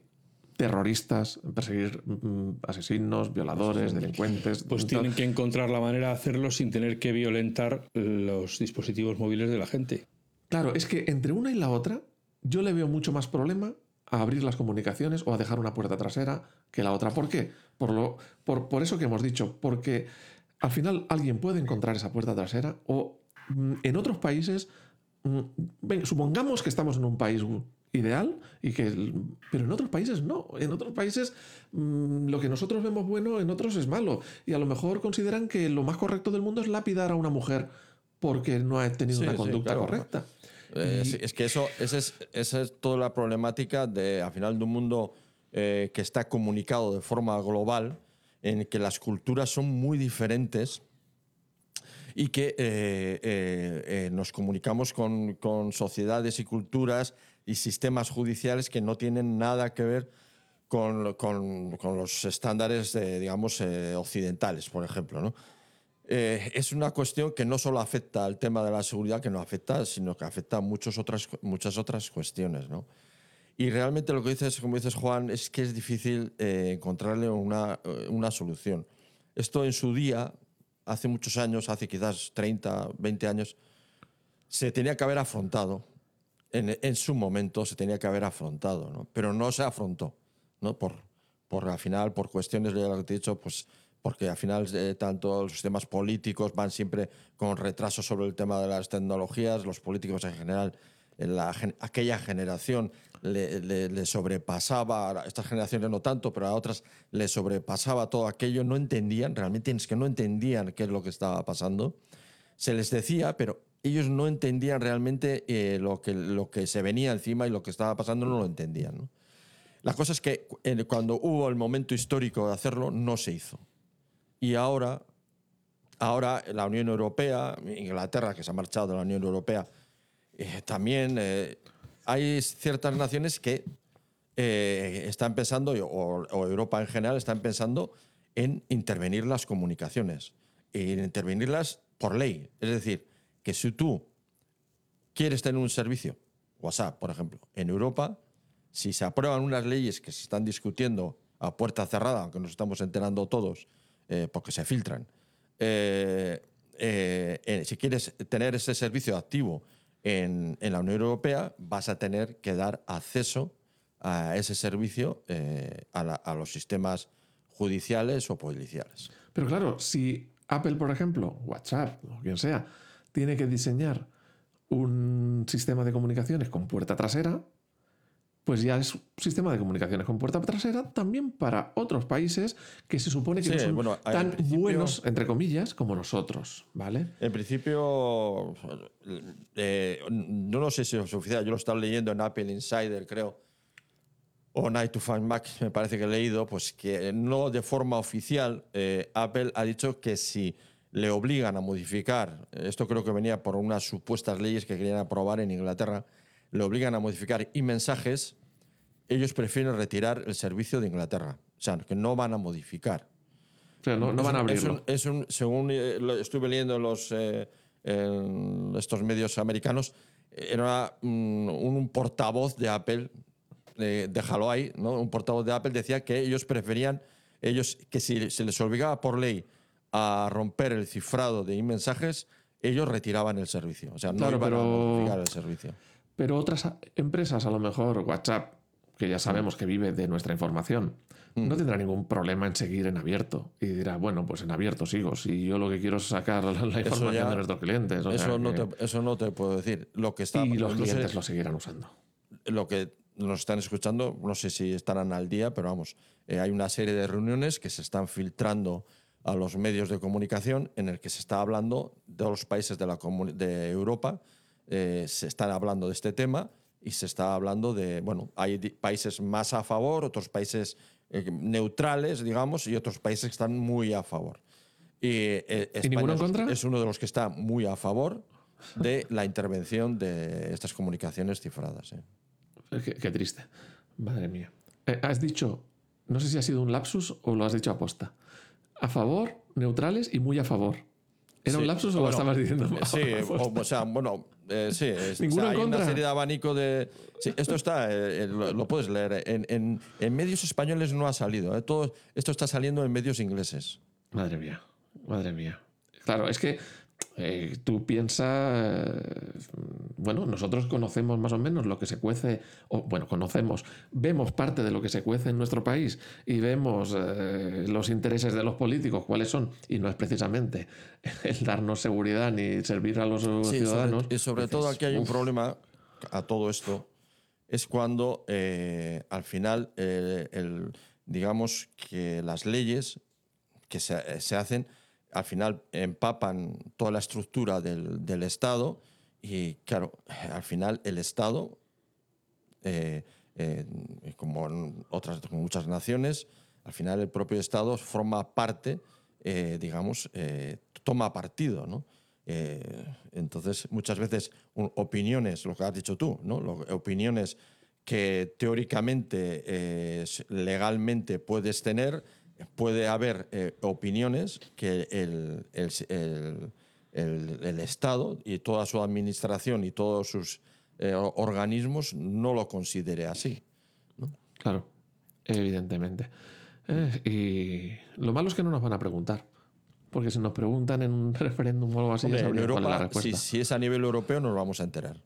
terroristas, en perseguir mm, asesinos, violadores, delincuentes. Pues tal. tienen que encontrar la manera de hacerlo sin tener que violentar los dispositivos móviles de la gente. Claro, es que entre una y la otra, yo le veo mucho más problema a abrir las comunicaciones o a dejar una puerta trasera que la otra. ¿Por qué? Por, lo, por, por eso que hemos dicho, porque al final alguien puede encontrar esa puerta trasera o mm, en otros países, mm, ven, supongamos que estamos en un país ideal y que pero en otros países no. En otros países mm, lo que nosotros vemos bueno en otros es malo. Y a lo mejor consideran que lo más correcto del mundo es lapidar a una mujer porque no ha tenido Sí, una sí, conducta claro. correcta. Eh, Y- es que eso, esa es, esa es toda la problemática de, al final, de un mundo eh, que está comunicado de forma global, en que las culturas son muy diferentes y que eh, eh, eh, nos comunicamos con, con sociedades y culturas y sistemas judiciales que no tienen nada que ver con, con- con los estándares, digamos, eh, occidentales, por ejemplo, ¿no? Eh, es una cuestión que no solo afecta al tema de la seguridad, que nos afecta, sino que afecta a muchos otras, muchas otras cuestiones. ¿no? Y realmente lo que dices, como dices Juan, es que es difícil eh, encontrarle una, eh, una solución. Esto en su día, hace muchos años, hace quizás 30, 20 años, se tenía que haber afrontado. En, en su momento se tenía que haber afrontado, ¿no? pero no se afrontó. ¿no? Por, por al final, por cuestiones de lo que te he dicho, pues porque al final eh, tanto los sistemas políticos van siempre con retraso sobre el tema de las tecnologías, los políticos en general, en la aquella generación le, le- le sobrepasaba, a estas generaciones no tanto, pero a otras le sobrepasaba todo aquello, no entendían, realmente es que no entendían qué es lo que estaba pasando. Se les decía, pero ellos no entendían realmente eh, lo, que, lo que se venía encima y lo que estaba pasando no lo entendían. ¿no? La cosa es que cuando hubo el momento histórico de hacerlo, no se hizo. Y ahora, ahora la Unión Europea, Inglaterra, que se ha marchado de la Unión Europea, eh, también eh, hay ciertas naciones que eh, están pensando, o, Europa en general, están pensando en intervenir las comunicaciones. En intervenirlas por ley. Es decir, que si tú quieres tener un servicio, WhatsApp, por ejemplo, en Europa, si se aprueban unas leyes que se están discutiendo a puerta cerrada, aunque nos estamos enterando todos, eh, porque se filtran, eh, si quieres tener ese servicio activo en, la Unión Europea, vas a tener que dar acceso a ese servicio eh, a, a los sistemas judiciales o policiales. Pero claro, si Apple, por ejemplo, WhatsApp o quien sea, tiene que diseñar un sistema de comunicaciones con puerta trasera, pues ya es un sistema de comunicaciones con puerta trasera también para otros países que se supone que Sí, no son bueno, en tan buenos, entre comillas, como nosotros, ¿vale? En principio, eh, no sé si es oficial, yo lo estaba leyendo en Apple Insider, creo, o Night to Find Mac, me parece que he leído, pues que no de forma oficial, eh, Apple ha dicho que si le obligan a modificar, esto creo que venía por unas supuestas leyes que querían aprobar en Inglaterra, le obligan a modificar y mensajes, ellos prefieren retirar el servicio de Inglaterra. O sea, que no van a modificar. O sea, no, no van a Es abrirlo. un- es un- según eh, lo estuve leyendo en los, eh, en estos medios americanos, era un, un portavoz de Apple, eh, déjalo ahí, ¿no? un portavoz de Apple decía que ellos preferían, ellos que si se les obligaba por ley a romper el cifrado de mensajes, ellos retiraban el servicio. O sea, no Claro, iban a pero- modificar el servicio. Pero otras empresas, a lo mejor WhatsApp, que ya sabemos que vive de nuestra información, Mm. no tendrá ningún problema en seguir en abierto. Y dirá, bueno, pues en abierto sigo. Si yo lo que quiero es sacar la, la información ya- de nuestros clientes. o sea Eso no, que- te, eso no te puedo decir. Lo que está, y los clientes lo seguirán usando. lo que nos están escuchando, no sé si estarán al día, pero vamos, eh, hay una serie de reuniones que se están filtrando a los medios de comunicación en el que se está hablando de los países de, la de Europa, eh, se están hablando de este tema y se está hablando de, bueno, hay países más a favor, otros países eh, neutrales, digamos, y otros países que están muy a favor. Y, eh, España ninguno en es- contra? es uno de los que está muy a favor de la intervención de estas comunicaciones cifradas. ¿eh? Eh, Qué, qué triste. Madre mía. Eh, has dicho, no sé si ha sido un lapsus o lo has dicho aposta. A favor, neutrales y muy a favor. ¿Era Sí, un lapsus o bueno, lo estabas diciendo? Sí, o, o sea, bueno, eh, sí. es- o ¿Ninguno sea, en hay una serie de abanico de. Sí, esto está, eh, eh, lo, lo puedes leer. En, en- en medios españoles no ha salido. eh, todo esto está saliendo en medios ingleses. Madre mía, madre mía. Claro, es que eh, tú piensas, bueno, nosotros conocemos más o menos lo que se cuece, o bueno, conocemos, vemos parte de lo que se cuece en nuestro país y vemos eh, los intereses de los políticos, cuáles son, y no es precisamente el darnos seguridad ni servir a los Sí, ciudadanos. sobre- y sobre todo aquí hay un "Uf". problema a todo esto. Es cuando eh, al final, eh, el- digamos que las leyes que se, se hacen, al final empapan toda la estructura del, del Estado y claro, al final el Estado, eh, eh, como en otras como muchas naciones, al final el propio Estado forma parte, eh, digamos, eh, toma partido, ¿no? Eh, entonces, muchas veces un- opiniones, lo que has dicho tú, ¿no? Lo- opiniones que teóricamente, eh, legalmente puedes tener, puede haber eh, opiniones que el, el- el- Estado y toda su administración y todos sus eh, organismos no lo considere así. Claro, evidentemente. Eh, y lo malo es que no nos van a preguntar. Porque si nos preguntan en un referéndum o algo así, Hombre, en cuál es la Europa, si, si es a nivel europeo, nos vamos a enterar.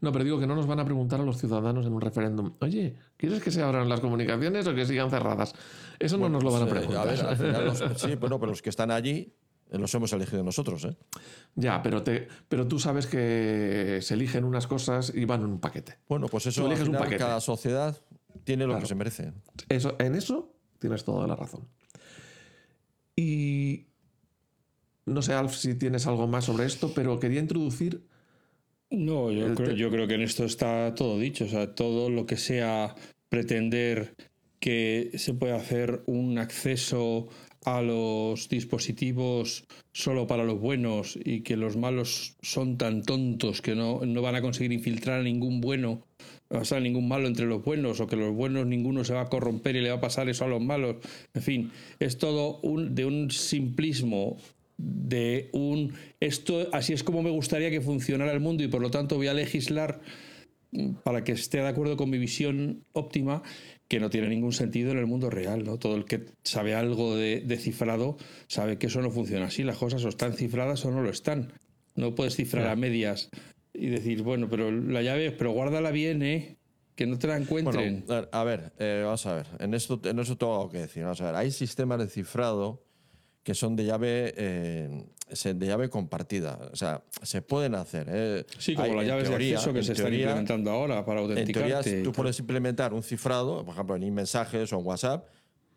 No, pero digo que no nos van a preguntar a los ciudadanos en un referéndum. Oye, ¿quieres que se abran las comunicaciones o que sigan cerradas? Eso no nos lo van a Pues, eh, preguntar. ver, al final los- sí, bueno, pero los que están allí eh, los hemos elegido nosotros. ¿eh? ya, pero, te, pero tú sabes que se eligen unas cosas y van en un paquete. Bueno, pues eso Tú eliges un final, paquete. cada sociedad tiene lo Claro. que se merece. Eso, en eso tienes toda la razón. Y no sé, Alf, si tienes algo más sobre esto, pero quería introducir No, yo creo, yo creo que en esto está todo dicho. O sea, todo lo que sea pretender que se puede hacer un acceso a los dispositivos solo para los buenos y que los malos son tan tontos que no, no van a conseguir infiltrar a ningún bueno, o sea, ningún malo entre los buenos, o que los buenos ninguno se va a corromper y le va a pasar eso a los malos. En fin, es todo un, de un simplismo de un esto así es como me gustaría que funcionara el mundo y por lo tanto voy a legislar para que esté de acuerdo con mi visión óptima que no tiene ningún sentido en el mundo real no todo el que sabe algo de, de cifrado sabe que eso no funciona así las cosas o están cifradas o no lo están no puedes cifrar a medias y decir bueno pero la llave pero guárdala bien eh que no te la encuentren a ver, a ver, eh, vamos a ver. En esto, en eso tengo algo que decir. Vamos a ver. Hay sistemas de cifrado que son de llave, eh, de llave compartida. O sea, se pueden hacer. eh. sí como Hay, las en llaves teoría- de acceso que en se están teoría- implementando ahora para En autenticarte teoría, y tú puedes implementar un cifrado, por ejemplo, en mensajes o en WhatsApp,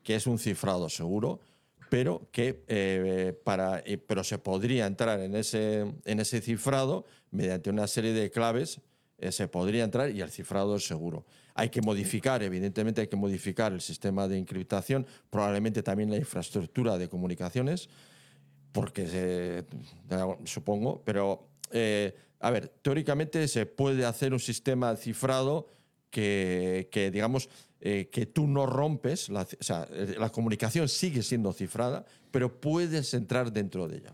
que es un cifrado seguro, pero que eh, para, eh, pero se podría entrar en ese, en ese cifrado mediante una serie de claves. eh, se podría entrar y el cifrado es seguro. Hay que modificar, evidentemente, hay que modificar el sistema de encriptación, probablemente también la infraestructura de comunicaciones, porque se, supongo, pero eh, a ver, teóricamente se puede hacer un sistema cifrado que, que digamos, eh, que tú no rompes, la, o sea, eh, la comunicación sigue siendo cifrada, pero puedes entrar dentro de ella.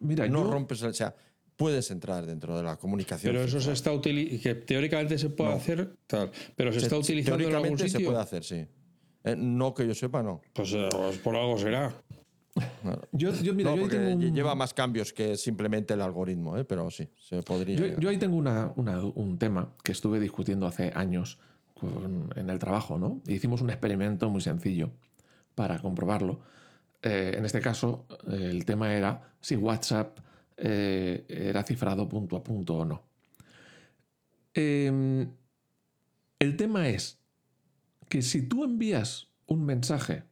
Mira, no yo- rompes, o sea, puedes entrar dentro de la comunicación. Pero eso se está utilizando, que teóricamente se puede No. hacer, tal, pero se, Se- está utilizando en algún teóricamente sitio. se puede hacer, sí. Eh, no que yo sepa, no. Pues, eh, pues por algo será. yo, yo- mira, No, yo ahí porque tengo un- lleva más cambios que simplemente el algoritmo, ¿eh? pero sí, se podría. Yo, ahí tengo una- una- un tema que estuve discutiendo hace años con- en el trabajo, ¿no? E hicimos un experimento muy sencillo para comprobarlo. Eh, en este caso, el tema era si WhatsApp eh, era cifrado punto a punto o no. Em, el tema es que si tú envías un mensaje,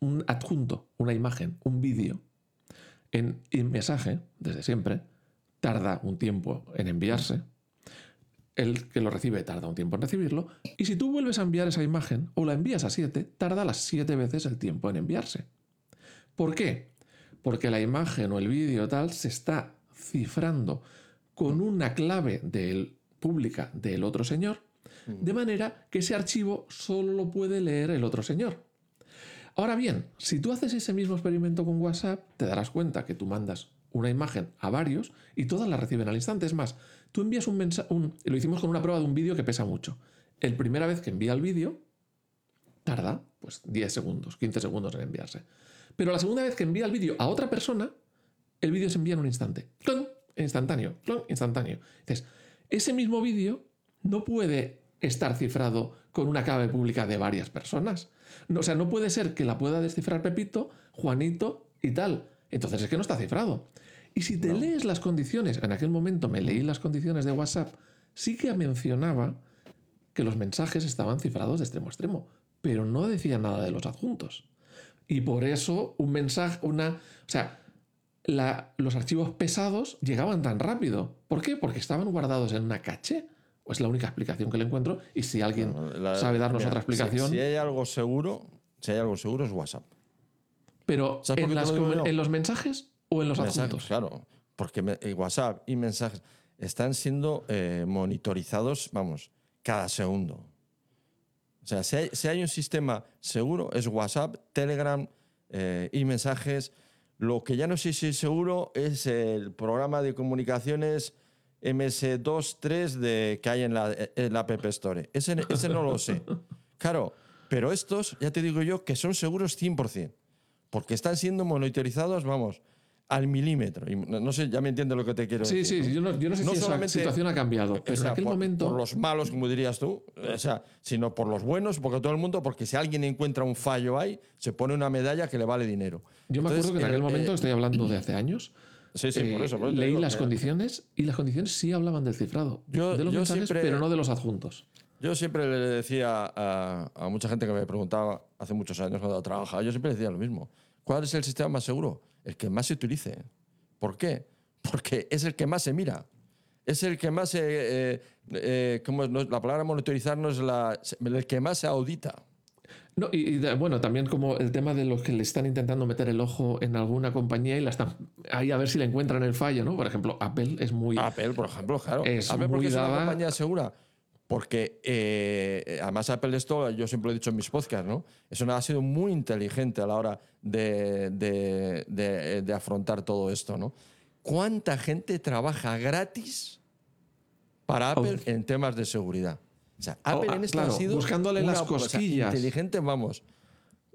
un adjunto, una imagen, un vídeo, en en mensaje, desde siempre, tarda un tiempo en enviarse. El que lo recibe tarda un tiempo en recibirlo. Y si tú vuelves a enviar esa imagen o la envías a 7, tarda las 7 veces el tiempo en enviarse. ¿Por qué? Porque la imagen o el vídeo tal se está cifrando con una clave del, pública del otro señor, de manera que ese archivo solo lo puede leer el otro señor. Ahora bien, si tú haces ese mismo experimento con WhatsApp, te darás cuenta que tú mandas una imagen a varios y todas la reciben al instante. Es más, tú envías un mensaje, lo hicimos con una prueba de un vídeo que pesa mucho. El primera vez que envía el vídeo, tarda pues 10 segundos, 15 segundos en enviarse. Pero la segunda vez que envía el vídeo a otra persona, el vídeo se envía en un instante. ¡Clon! Instantáneo, ¡clon! instantáneo. Entonces, ese mismo vídeo no puede estar cifrado con una clave pública de varias personas. No, o sea, no puede ser que la pueda descifrar Pepito, Juanito y tal. Entonces es que no está cifrado. Y si te lees las condiciones, en aquel momento me leí las condiciones de WhatsApp, sí que mencionaba que los mensajes estaban cifrados de extremo a extremo, pero no decía nada de los adjuntos. Y por eso un mensaje, una... O sea, la- los archivos pesados llegaban tan rápido. ¿Por qué? Porque estaban guardados en una caché. O es la única explicación que le encuentro. Y si alguien La- sabe darnos mira, otra explicación... Si, hay algo seguro, si hay algo seguro es WhatsApp. pero ¿Sabes por ¿en, los mensajes o en los Mensajes, adjuntos? claro, porque me- eh, WhatsApp y mensajes están siendo eh, monitorizados, vamos, cada segundo. O sea, si hay, si hay un sistema seguro es WhatsApp, Telegram eh, y mensajes. Lo que ya no sé si es seguro es el programa de comunicaciones MS2.3 de, que hay en la, en la App Store. Ese, ese no lo sé. Claro, pero estos, ya te digo yo, que son seguros 100%, porque están siendo monitorizados, vamos, al milímetro. Y no no sé, ya me entiendes lo que te quiero Sí, decir. sí, ¿no? yo no, yo no sé si esa situación ha cambiado, pero O sea, en aquel por, momento... por los malos, como dirías tú, o sea, sino por los buenos, porque todo el mundo, porque si alguien encuentra un fallo ahí, se pone una medalla que le vale dinero. Yo me Entonces, acuerdo que en aquel el- momento, eh, estoy hablando de hace años, sí, sí, por eh, eso. por eso te leí digo las que- condiciones y las condiciones sí hablaban del cifrado. Yo- de los yo mensajes, siempre- pero no de los adjuntos. Yo siempre le decía a, a mucha gente que me preguntaba hace muchos años cuando trabajaba, yo siempre decía lo mismo. ¿Cuál es el sistema más seguro? El que más se utilice. ¿Por qué? Porque es el que más se mira. Es el que más se... eh, eh, ¿cómo es? No la palabra monitorizar no es la... El que más se audita. No, y, y bueno, también como el tema de los que le están intentando meter el ojo en alguna compañía y la están ahí a ver si le encuentran el fallo, ¿no? Por ejemplo, Apple es muy... Apple, por ejemplo, claro. Es Apple, ¿por muy qué es una dada- compañía segura? Porque eh, además Apple esto, yo siempre lo he dicho en mis podcasts, ¿no? Eso ha sido muy inteligente a la hora de, de- de- de afrontar todo esto, ¿no? ¿Cuánta gente trabaja gratis para Apple en temas de seguridad? O sea, Apple ah, en esto claro, ha sido buscándole las una- o sea, cosquillas. inteligente, vamos.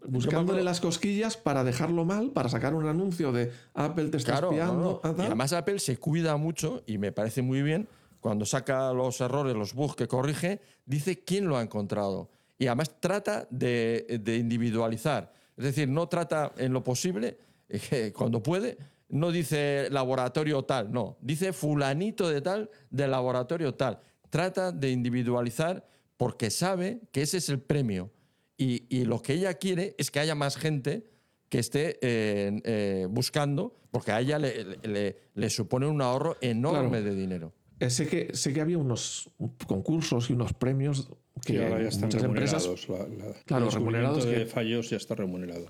buscándole las cosquillas para dejarlo mal, para sacar un anuncio de Apple te está Claro, no, espiando. no. ah, Y además Apple se cuida mucho y me parece muy bien cuando saca los errores, los bugs que corrige, dice quién lo ha encontrado. Y además trata de, de individualizar. Es decir, no trata en lo posible, eh, cuando puede, no dice laboratorio tal, no, dice fulanito de tal, de laboratorio tal. Trata de individualizar porque sabe que ese es el premio. Y, y lo que ella quiere es que haya más gente que esté eh, eh, buscando, porque a ella le, le- le supone un ahorro enorme Claro. de dinero. Eh, sé, que, sé que había unos concursos y unos premios que Que ahora ya están muchas empresas remunerados. la- la- Claro, el remunerados de que- fallos ya está remunerado.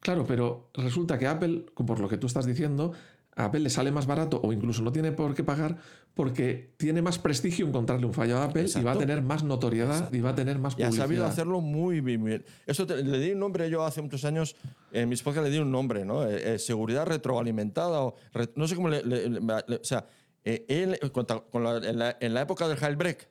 Claro, pero resulta que Apple, por lo que tú estás diciendo, a Apple le sale más barato o incluso no tiene por qué pagar porque tiene más prestigio encontrarle un fallo a Apple y va a tener más notoriedad y va a tener más Y publicidad. ha sabido hacerlo muy bien. Eso te- le di un nombre yo hace muchos años, en mis podcasts le di un nombre, ¿no? Eh, eh, seguridad retroalimentada o... re- no sé cómo le... le- le- le- o sea, eh, él, con ta- con la- en, la, en la época del jailbreak,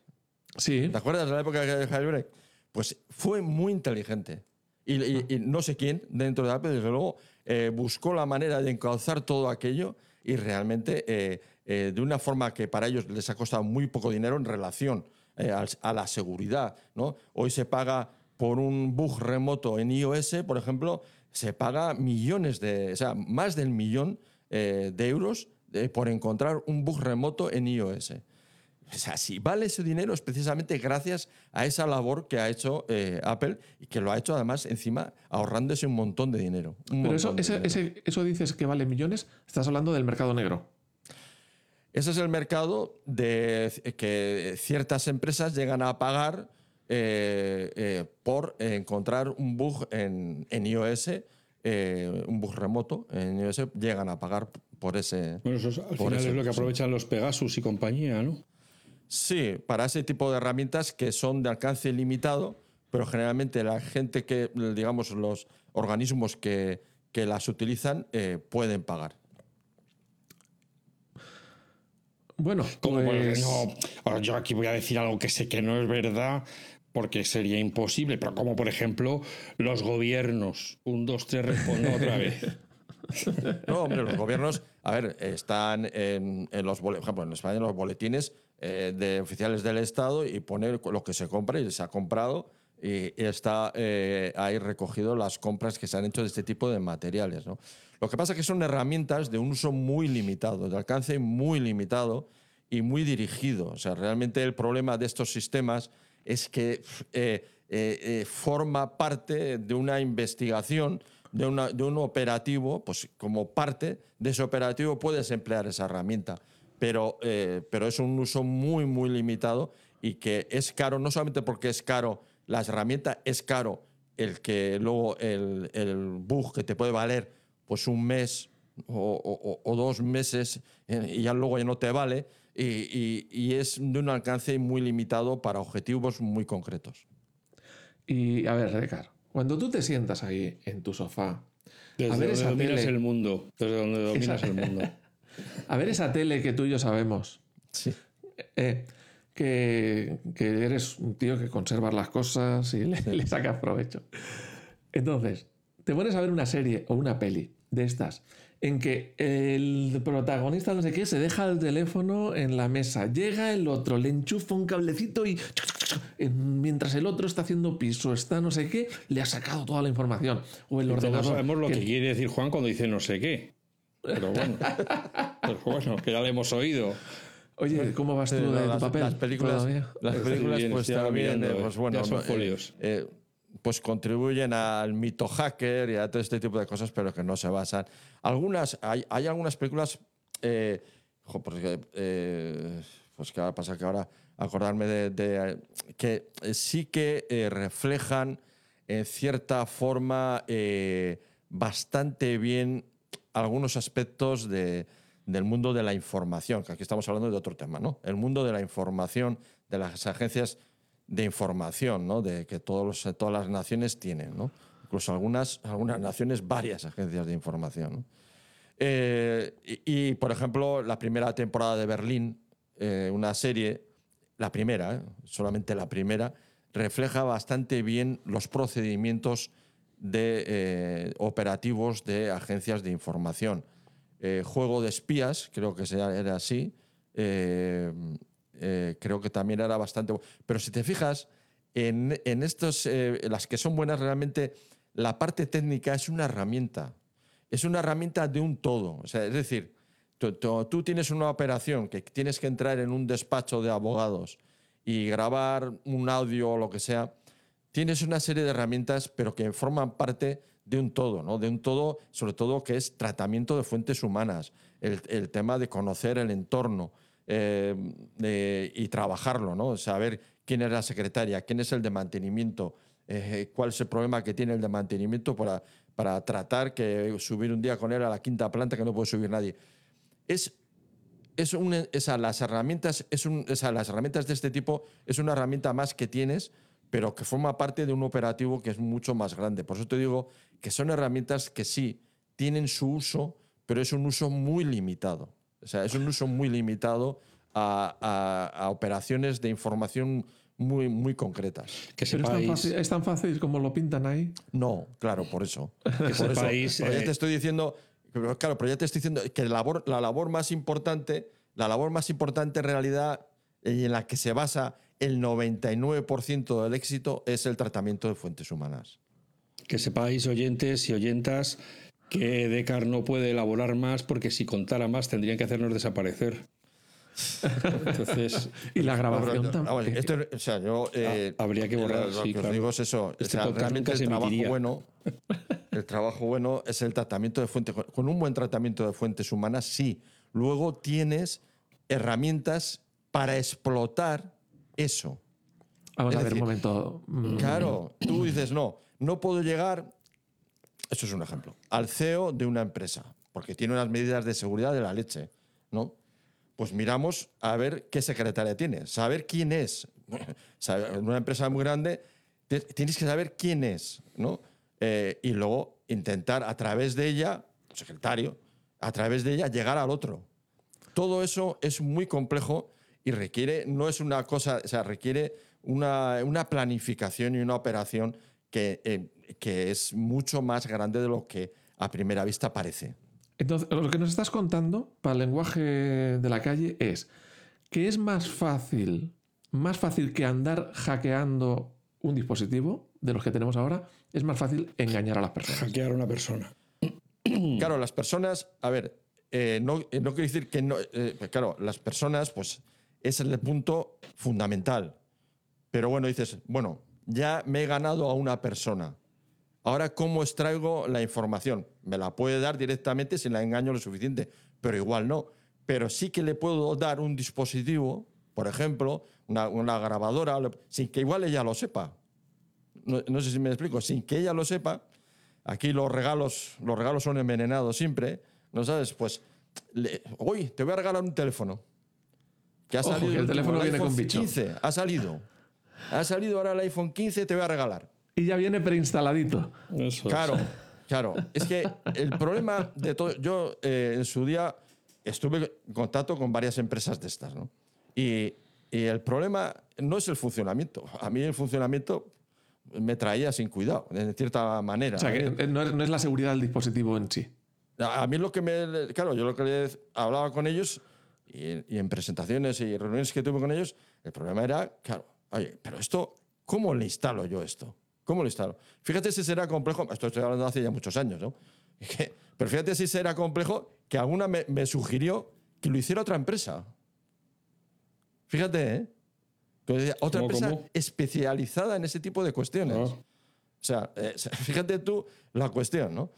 Sí, ¿te acuerdas de la época del jailbreak? Pues fue muy inteligente. Y, y- y no sé quién dentro de Apple, desde luego, eh, buscó la manera de encauzar todo aquello y realmente eh, eh, de una forma que para ellos les ha costado muy poco dinero en relación eh, al- a, la seguridad. ¿no? Hoy se paga por un bug remoto en iOS, por ejemplo, se paga millones de, o sea, más del millón eh, de euros eh, por encontrar un bug remoto en iOS. O sea, si vale ese dinero es precisamente gracias a esa labor que ha hecho eh, Apple y que lo ha hecho además encima ahorrándose un montón de dinero. un pero eso, ese- dinero. ese- eso dices que vale millones, estás hablando del mercado negro. Ese es el mercado de que ciertas empresas llegan a pagar eh, eh, por encontrar un bug en, en iOS, un bug remoto en iOS, llegan a pagar por ese. Bueno, eso es- al final ese- es lo que sí. aprovechan los Pegasus y compañía, ¿no? Sí, para ese tipo de herramientas que son de alcance limitado, pero generalmente la gente que, digamos, los organismos que, que las utilizan eh, pueden pagar. Bueno, Como por pues, ejemplo, ahora yo aquí voy a decir algo que sé que no es verdad, porque sería imposible, pero como por ejemplo los gobiernos. Un, dos, tres, respondo otra vez. No, hombre, los gobiernos, a ver, están en, en los, por ejemplo, en España en los boletines eh, de oficiales del Estado y poner lo que se compra y se ha comprado y, y está eh, ahí recogido las compras que se han hecho de este tipo de materiales. ¿no? Lo que pasa es que son herramientas de un uso muy limitado, de alcance muy limitado y muy dirigido. O sea, realmente el problema de estos sistemas es que eh, eh, eh, forma parte de una investigación, de, una- de un operativo, pues como parte de ese operativo puedes emplear esa herramienta, pero, eh, pero es un uso muy, muy limitado y que es caro, no solamente porque es caro la herramienta, es caro el que luego el, el bug que te puede valer pues un mes o, o- dos meses eh, y ya luego ya no te vale y, y- es de un alcance muy limitado para objetivos muy concretos. y a ver, Recar, cuando tú te sientas ahí en tu sofá, Desde a ver donde esa dominas tele, el mundo. Desde donde dominas Esa- el mundo. a ver esa tele que tú y yo sabemos, Sí. eh, que, que eres un tío que conservas las cosas y le, le sacas provecho. Entonces, te pones a ver una serie o una peli de estas en que el protagonista no sé qué se deja el teléfono en la mesa, llega el otro, le enchufa un cablecito y en- mientras el otro está haciendo piso, está no sé qué, le ha sacado toda la información. O el Todos ordenador. sabemos lo que que- quiere decir Juan cuando dice no sé qué. Pero bueno, pero bueno, que ya le hemos oído. Oye, ¿cómo vas tú Sí, de tu las, papel? las películas, todavía? las películas bien, pues también, mirando, eh, pues bueno, Ya son eh, folios. eh, pues contribuyen al mito hacker y a todo este tipo de cosas, pero que no se basan. Algunas, hay, algunas películas, eh, porque, eh, pues que pasa que ahora acordarme de, que sí que eh, reflejan en cierta forma eh, bastante bien algunos aspectos de- del mundo de la información, que aquí estamos hablando de otro tema, ¿no? El mundo de la información, de las agencias de información, ¿no? De que todos todas las naciones tienen, ¿no? Incluso algunas, algunas naciones, varias agencias de información. Eh, y, por ejemplo, la primera temporada de Berlín, eh, una serie, la primera, ¿eh? solamente la primera, refleja bastante bien los procedimientos de eh, operativos de agencias de información. Eh, Juego de espías, creo que era así. Eh, creo que también era bastante. bu- Pero si te fijas, en, en estos, eh, las que son buenas realmente, la parte técnica es una herramienta. Es una herramienta de un todo. O sea, es decir, tú, tú- tú tienes una operación que tienes que entrar en un despacho de abogados y grabar un audio o lo que sea, tienes una serie de herramientas, pero que forman parte de un todo, ¿no? De un todo, sobre todo, que es tratamiento de fuentes humanas, el, el tema de conocer el entorno eh, de- y trabajarlo, ¿no? Saber quién es la secretaria, quién es el de mantenimiento, eh, cuál es el problema que tiene el de mantenimiento para, para tratar que subir un día con él a la quinta planta que no puede subir nadie. Es, es un, esa, las, herramientas, es un, esa, las herramientas de este tipo es una herramienta más que tienes, pero que forma parte de un operativo que es mucho más grande. Por eso te digo que son herramientas que sí tienen su uso, pero es un uso muy limitado. O sea, es un uso muy limitado a, a- a operaciones de información muy, muy concretas. Que Pero es tan, sepáis, fácil, es tan fácil como lo pintan ahí. No, claro, por eso. que Por eso. sepáis, Pero ya eh, te estoy diciendo, claro, pero ya te estoy diciendo que la labor, la labor más importante, la labor más importante en realidad y en la que se basa el 99% del éxito es el tratamiento de fuentes humanas. que sepáis, oyentes y oyentas, que Decar no puede elaborar más porque si contara más tendrían que hacernos desaparecer. Entonces, Y la grabación también. vamos, esto, o sea, yo, eh, Ah, habría que borrar, Lo sí, que os claro. digo es eso. Este o sea, realmente el trabajo emitiría. bueno, el trabajo bueno es el tratamiento de fuentes. Con un buen tratamiento de fuentes humanas, sí. Luego tienes herramientas para explotar eso. Vamos es a ver decir, un momento. Mm, Claro, tú dices, no, no puedo llegar, eso es un ejemplo, al CEO de una empresa, porque tiene unas medidas de seguridad de la leche, ¿no? Pues miramos a ver qué secretaria tiene, saber quién es. En una empresa muy grande tienes que saber quién es, ¿no? Eh, y luego intentar a través de ella, secretario, a través de ella llegar al otro. Todo eso es muy complejo y requiere, no es una cosa, o sea, requiere una, una planificación y una operación que, eh, que es mucho más grande de lo que a primera vista parece. Entonces, lo que nos estás contando para el lenguaje de la calle es que es más fácil, más fácil que andar hackeando un dispositivo de los que tenemos ahora, es más fácil engañar a las personas. hackear a una persona. Claro, las personas, a ver, eh, no, eh, no quiero decir que no. eh, claro, las personas, pues es el punto fundamental. Pero bueno, dices, bueno, ya me he ganado a una persona. Ahora, ¿cómo extraigo la información? Me la puede dar directamente si la engaño lo suficiente, pero igual no. Pero sí que le puedo dar un dispositivo, por ejemplo, una, una grabadora, sin que igual ella lo sepa. No, no sé si me explico, sin que ella lo sepa. Aquí los regalos, los regalos son envenenados siempre, ¿no sabes? Pues, le- hoy te voy a regalar un teléfono. Que ha Ojo, salido que el teléfono viene con bicho. 15, ha salido. Ha salido ahora el iPhone 15, te voy a regalar. Y ya viene preinstaladito. Eso es. Claro, claro. Es que el problema de todo. Yo eh, en su día estuve en contacto con varias empresas de estas, ¿no? Y, y el problema no es el funcionamiento. A mí el funcionamiento me traía sin cuidado, de cierta manera. O sea, que eh, no es, no es la seguridad del dispositivo en sí. A mí lo que me. Claro, yo lo que les hablaba con ellos y, y en presentaciones y reuniones que tuve con ellos, el problema era, claro, oye, pero esto, ¿cómo le instalo yo esto? ¿Cómo lo instalo? Fíjate si será complejo, esto estoy hablando hace ya muchos años, ¿no? Pero fíjate si será complejo que alguna me, me sugirió que lo hiciera otra empresa. Fíjate, ¿eh? Decía, Otra ¿Cómo, empresa cómo? especializada en ese tipo de cuestiones. Ah. O sea, eh, fíjate tú la cuestión, ¿no?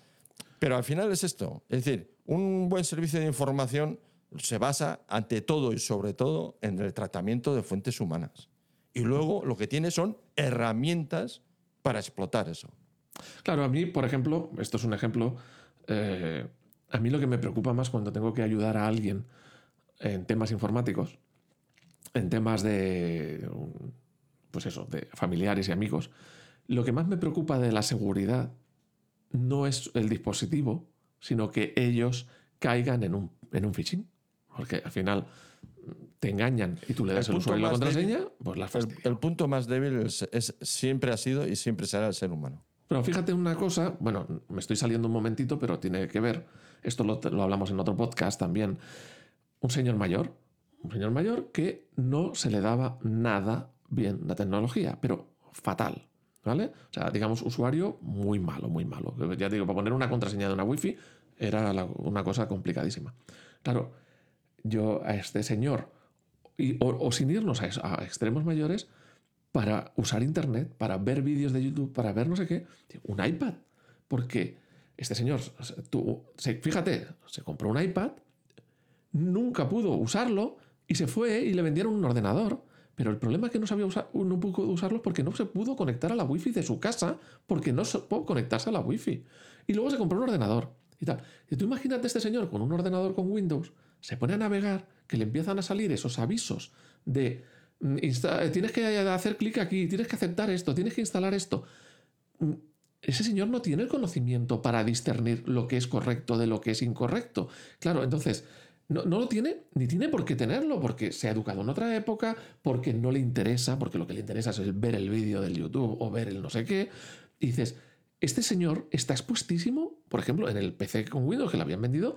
Pero al final es esto. Es decir, un buen servicio de información se basa ante todo y sobre todo en el tratamiento de fuentes humanas. Y luego lo que tiene son herramientas para explotar eso. Claro, a mí, por ejemplo, esto es un ejemplo, eh, a mí lo que me preocupa más cuando tengo que ayudar a alguien en temas informáticos, en temas de, pues eso, de familiares y amigos, lo que más me preocupa de la seguridad no es el dispositivo, sino que ellos caigan en un, en un phishing. Porque al final te engañan y tú le das El usuario y la contraseña, débil- pues la El, el punto más débil es- es- siempre ha sido y siempre será el ser humano. Pero fíjate una cosa, bueno, me estoy saliendo un momentito, pero tiene que ver, esto lo, lo hablamos en otro podcast también, un señor mayor, un señor mayor que no se le daba nada bien la tecnología, pero fatal, ¿vale? O sea, digamos, usuario muy malo, muy malo. Ya digo, para poner una contraseña de una wifi era la- una cosa complicadísima. Claro, yo a este señor, o, sin irnos a, a extremos mayores, para usar internet, para ver vídeos de YouTube, para ver no sé qué, un iPad. Porque este señor, se- fíjate, se compró un iPad, nunca pudo usarlo y se fue y le vendieron un ordenador. Pero el problema es que no sabía usar, no pudo usarlos porque no se pudo conectar a la wifi de su casa, porque no se pudo conectarse a la wifi. Y luego se compró un ordenador y tal. Y tú imagínate este señor con un ordenador con Windows, se pone a navegar, que le empiezan a salir esos avisos de mm, insta- tienes que hacer clic aquí, tienes que aceptar esto, tienes que instalar esto. Mm, Ese señor no tiene el conocimiento para discernir lo que es correcto de lo que es incorrecto. Claro, entonces, no, no lo tiene, ni tiene por qué tenerlo, porque se ha educado en otra época, porque no le interesa, porque lo que le interesa es ver el vídeo del YouTube o ver el no sé qué. Y dices, este señor está expuestísimo, por ejemplo, en el PC con Windows que le habían vendido,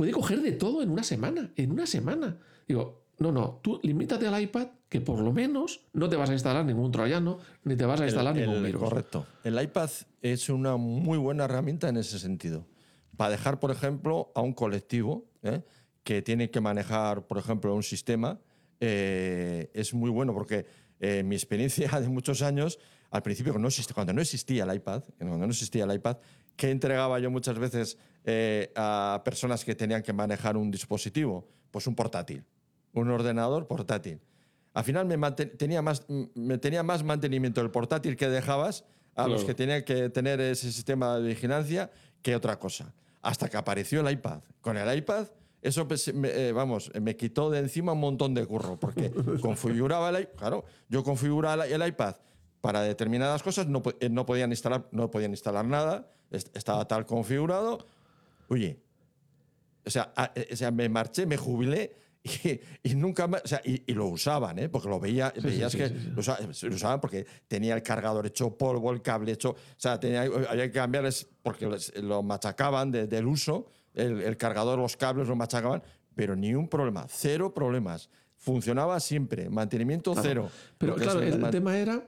puede coger de todo en una semana, en una semana. Digo, no, no, tú limítate al iPad, que por lo menos no te vas a instalar ningún troyano, ni te vas a instalar El- ningún el- virus. Correcto. El iPad es una muy buena herramienta en ese sentido. Para dejar, por ejemplo, a un colectivo ¿eh? que tiene que manejar, por ejemplo, un sistema, eh, es muy bueno porque eh, mi experiencia de muchos años, al principio, cuando no existía, cuando no existía el iPad, cuando no existía el iPad, que entregaba yo muchas veces eh, a personas que tenían que manejar un dispositivo? Pues un portátil, un ordenador portátil. Al final me, tenía más, me tenía más mantenimiento el portátil que dejabas a los Claro. que tenían que tener ese sistema de vigilancia que otra cosa. Hasta que apareció el iPad. Con el iPad, eso pues, me- eh, vamos, me quitó de encima un montón de curro, porque configuraba el iPad, claro, yo configuraba el, iPad para determinadas cosas, no, eh, no, podían instalar, no podían instalar nada, est- estaba tal configurado. Oye, o sea, a- eh, o sea, me marché, me jubilé y, y nunca más. O sea, y, y lo usaban, ¿eh? Porque lo veía, sí, veías sí, que sí. Lo, usa- lo usaban porque tenía el cargador hecho polvo, el cable hecho. O sea, tenía, había que cambiarles porque les- lo machacaban de- del uso, el, el cargador, los cables lo machacaban, pero ni un problema, cero problemas. Funcionaba siempre, mantenimiento Claro. cero. Pero claro, el man- tema era,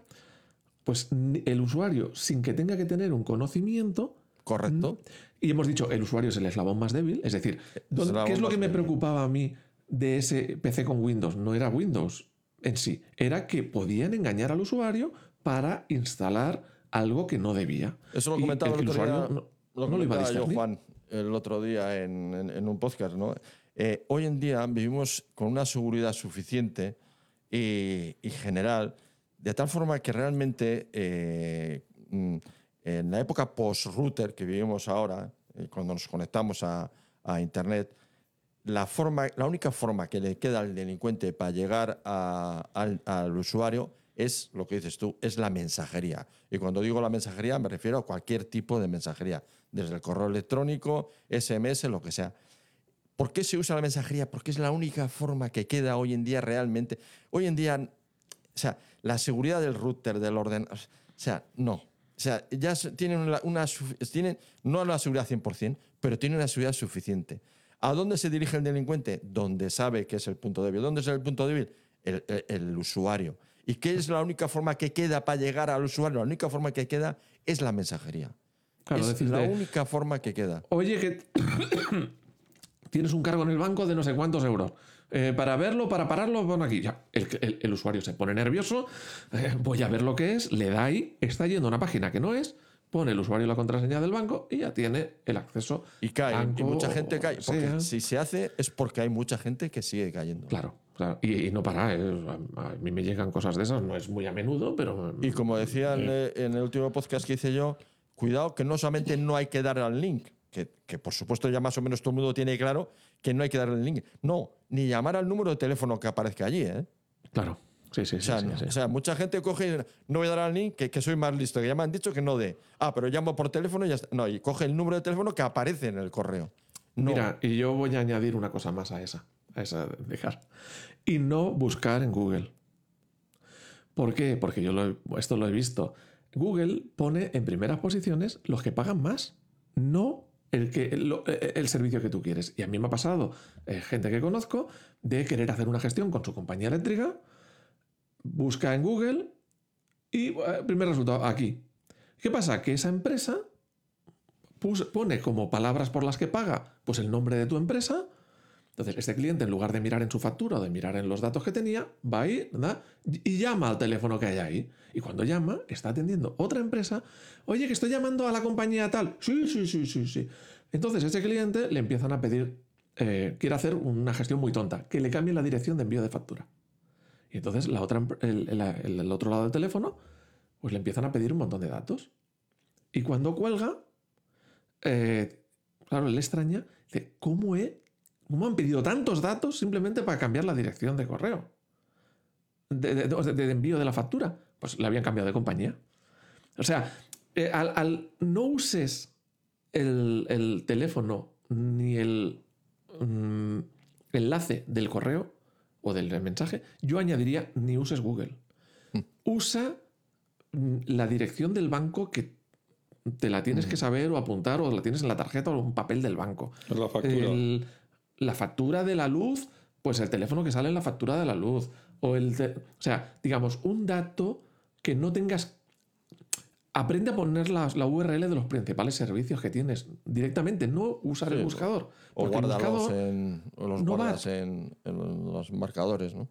pues el usuario, sin que tenga que tener un conocimiento, Correcto. Y hemos dicho, el usuario es el eslabón más débil, es decir, ¿dónde- eslabón ¿qué es lo que me preocupaba a mí de ese PC con Windows? No era Windows en sí, era que podían engañar al usuario para instalar algo que no debía. Eso lo comentaba el el otro día, usuario no, lo no lo iba a yo. Juan, el otro día en, en- en un podcast. ¿no? Eh, hoy en día vivimos con una seguridad suficiente y, y general, de tal forma que realmente eh, mm, en la época post-router que vivimos ahora, eh, cuando nos conectamos a, a Internet, la, forma, la única forma que le queda al delincuente para llegar a- al, al usuario es lo que dices tú, es la mensajería. Y cuando digo la mensajería me refiero a cualquier tipo de mensajería, desde el correo electrónico, SMS, lo que sea. ¿Por qué se usa la mensajería? Porque es la única forma que queda hoy en día realmente. Hoy en día, o sea, la seguridad del router, del ordenador, o sea, no. O sea, ya tienen una, una tienen, no la seguridad 100%, pero tienen una seguridad suficiente. ¿A dónde se dirige el delincuente? Donde sabe que es el punto débil. ¿Dónde es el punto débil? El, el- el usuario. ¿Y qué es la única forma que queda para llegar al usuario? La única forma que queda es la mensajería. Claro, es decirte, la única forma que queda. Oye, que tienes un cargo en el banco de no sé cuántos euros. Eh, para verlo, para pararlo, pon aquí. Ya, el, el- el usuario se pone nervioso, eh, voy a ver lo que es, le da ahí, está yendo a una página que no es, pone el usuario la contraseña del banco y ya tiene el acceso. Y cae. y mucha gente cae. que Porque sea. si se hace es porque hay mucha gente que sigue cayendo. Claro, claro. Y, y no para, eh, a, mí me llegan cosas de esas, no es muy a menudo, pero... Y como decía en, en el último podcast que hice yo, cuidado que no solamente no hay que dar al link, que, que por supuesto ya más o menos todo el mundo tiene claro que no hay que darle el link. No, ni llamar al número de teléfono que aparezca allí. ¿eh? Claro, sí, sí, O sí. sea, sí, o sea, mucha gente coge y no voy a dar al link, que, que soy más listo, que ya me han dicho que no de. Ah, pero llamo por teléfono y ya está. No, y coge el número de teléfono que aparece en el correo. No. Mira, y yo voy a añadir una cosa más a esa, a esa de dejar. Y no buscar en Google. ¿Por qué? Porque yo lo he- esto lo he visto. Google pone en primeras posiciones los que pagan más, no el, que, lo- eh, el servicio que tú quieres. Y a mí me ha pasado, eh, gente que conozco, de querer hacer una gestión con su compañía eléctrica, busca en Google y eh, primer resultado, aquí. ¿Qué pasa? Que esa empresa pone como palabras por las que paga, pues el nombre de tu empresa. Entonces, este cliente, en lugar de mirar en su factura o de mirar en los datos que tenía, va ahí ¿verdad? y llama al teléfono que hay ahí. Y cuando llama, está atendiendo otra empresa. Oye, que estoy llamando a la compañía tal. Sí, sí, sí, sí, sí. Entonces, ese cliente le empiezan a pedir, eh, quiere hacer una gestión muy tonta, que le cambie la dirección de envío de factura. Y entonces la otra, el otro lado del teléfono, pues le empiezan a pedir un montón de datos. Y cuando cuelga, eh, claro, le extraña, dice, ¿cómo, he, ¿cómo han pedido tantos datos simplemente para cambiar la dirección de correo? De, de- de- de envío de la factura. Pues le habían cambiado de compañía. O sea, eh, al, al no uses el, el teléfono ni el mm, enlace del correo o del mensaje, yo añadiría ni uses Google. Usa mm, la dirección del banco que te la tienes que saber o apuntar o la tienes en la tarjeta o en un papel del banco. La factura. El- la factura de la luz, pues el teléfono que sale en la factura de la luz. O, el o sea, digamos, un dato que no tengas. Aprende a poner la, la URL de los principales servicios que tienes directamente, no usar Sí, el buscador. O el buscador, en, o los no va- guardas en, en los marcadores, ¿no?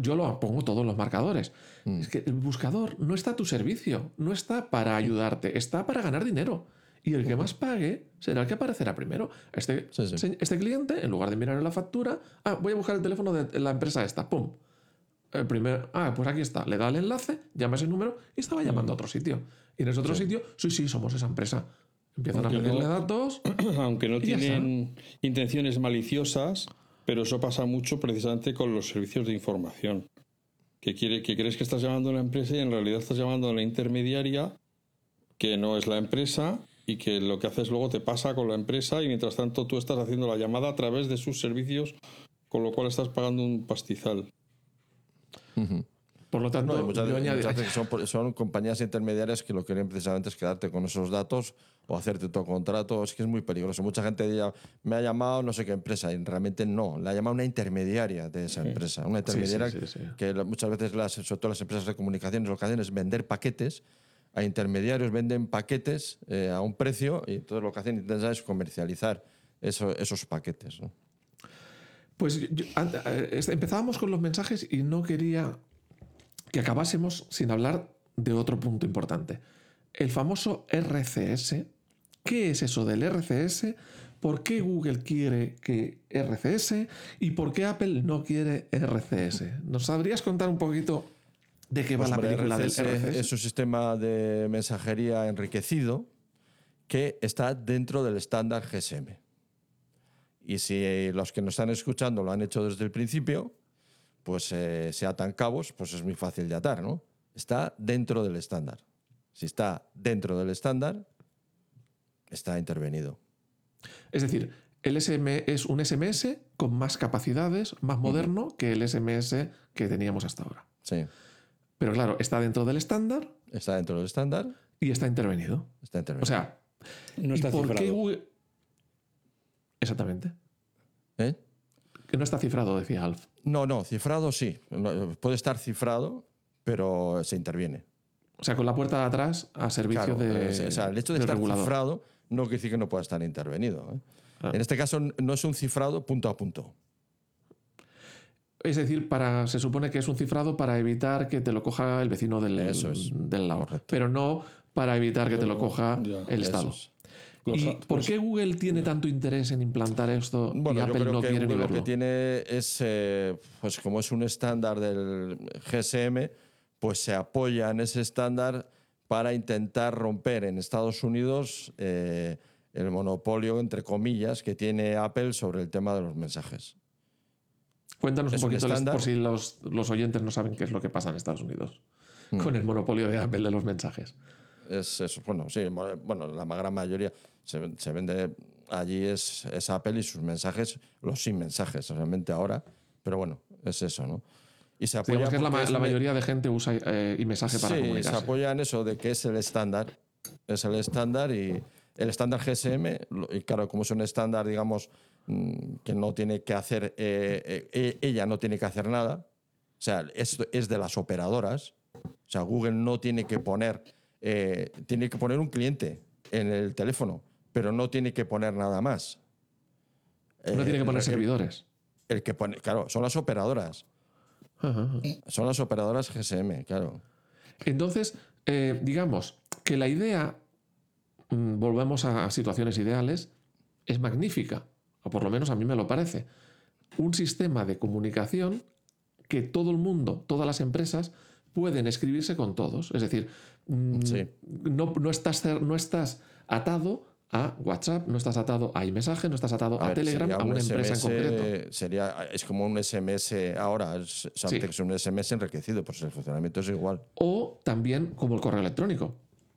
yo lo pongo todos los marcadores. Mm. Es que el buscador no está a tu servicio, no está para ayudarte, está para ganar dinero. Y el que más pague será el que aparecerá primero. Este, Sí, sí. se- este cliente, en lugar de mirar en la factura, ah, voy a buscar el teléfono de la empresa esta, ¡pum! El primer, ah, pues aquí está, le da el enlace, llama ese número y estaba llamando a otro sitio. Y en ese otro sitio, sí, sí, somos esa empresa. Empiezan Aunque a pedirle no- datos. Aunque no tienen intenciones maliciosas, pero eso pasa mucho precisamente con los servicios de información. Que, quiere, que crees que estás llamando a una empresa y en realidad estás llamando a la intermediaria, que no es la empresa, y que lo que haces luego te pasa con la empresa y mientras tanto tú estás haciendo la llamada a través de sus servicios, con lo cual estás pagando un pastizal. Por lo tanto, No, muchas, yo veces- añadi- muchas veces son, compañías intermediarias que lo que quieren precisamente es quedarte con esos datos o hacerte tu contrato. Es que es muy peligroso. Mucha gente ya me ha llamado no sé qué empresa y realmente no. La ha llamado una intermediaria de esa empresa. Una Sí, sí, intermediaria sí, sí. que muchas veces, las, sobre todo las empresas de comunicaciones, lo que hacen es vender paquetes a intermediarios, venden paquetes eh, a un precio y entonces lo que hacen intentan es comercializar eso- esos paquetes. Pues eh, empezábamos con los mensajes y no quería que acabásemos sin hablar de otro punto importante. El famoso RCS. ¿Qué es eso del RCS? ¿Por qué Google quiere que RCS? ¿Y por qué Apple no quiere RCS? ¿Nos sabrías contar un poquito de qué va la hombre, película RCS del RCS? Es un sistema de mensajería enriquecido que está dentro del estándar GSM. Y si los que nos están escuchando lo han hecho desde el principio, pues eh, se atan cabos, pues es muy fácil de atar, ¿no? Está dentro del estándar. Si está dentro del estándar, está intervenido. Es decir, el SM es un SMS con más capacidades, más moderno que el SMS que teníamos hasta ahora. Sí, Pero claro, está dentro del estándar está dentro del estándar, y está intervenido. está intervenido. O sea, No ¿y está por qué cifrado. Google- Exactamente. ¿Eh? Que no está cifrado, decía Alf. No, no, cifrado sí. Puede estar cifrado, pero se interviene. O sea, con la puerta de atrás a servicio Claro, de. es- o sea, el hecho de estar regulador. cifrado no quiere decir que no pueda estar intervenido. ¿eh? Ah. En este caso no es un cifrado punto a punto. Es decir, para, se supone que es un cifrado para evitar que te lo coja el vecino del, Eso es. del lado. Correcto. Pero no para evitar que te lo coja ya, el Estado. es. Los ¿Y por qué Google tiene tanto interés en implantar esto y Bueno, yo Apple creo no que quiere ni Google lo que tiene es, eh, pues como es un estándar del GSM, pues se apoya en ese estándar para intentar romper en Estados Unidos eh, el monopolio, entre comillas, que tiene Apple sobre el tema de los mensajes. Cuéntanos un Es un poquito, estándar. por si los, los oyentes no saben qué es lo que pasa en Estados Unidos Hmm. con el monopolio de Apple de los mensajes. Es eso, bueno, sí, bueno, la gran mayoría se, se vende allí es, es Apple y sus mensajes, los sin mensajes, realmente ahora, pero bueno, es eso, ¿no? Y se apoya que es la, es la un- mayoría de gente usa eh, y mensaje para sí, se comunicarse. apoya en eso de que es el estándar, es el estándar y el estándar GSM, y claro, como es un estándar, digamos, mm, que no tiene que hacer, eh, eh, eh, ella no tiene que hacer nada, o sea, esto es de las operadoras, o sea, Google no tiene que poner, eh, tiene que poner un cliente en el teléfono, pero no tiene que poner nada más. no tiene que poner servidores. El que pone, claro, son las operadoras, Ajá, ajá. son las operadoras GSM, claro. Entonces, digamos que la idea, mm, volvemos a situaciones ideales, es magnífica, o por lo menos a mí me lo parece. Un sistema de comunicación que todo el mundo, todas las empresas, pueden escribirse con todos. Es decir, mm, Sí. no, no estás, no estás atado a WhatsApp, no estás atado a iMessage, no estás atado a, ver, Telegram, a un una empresa en concreto. Sería, es como un SMS ahora, es, Sí. es un SMS enriquecido, pues el funcionamiento es igual. O también como el correo electrónico.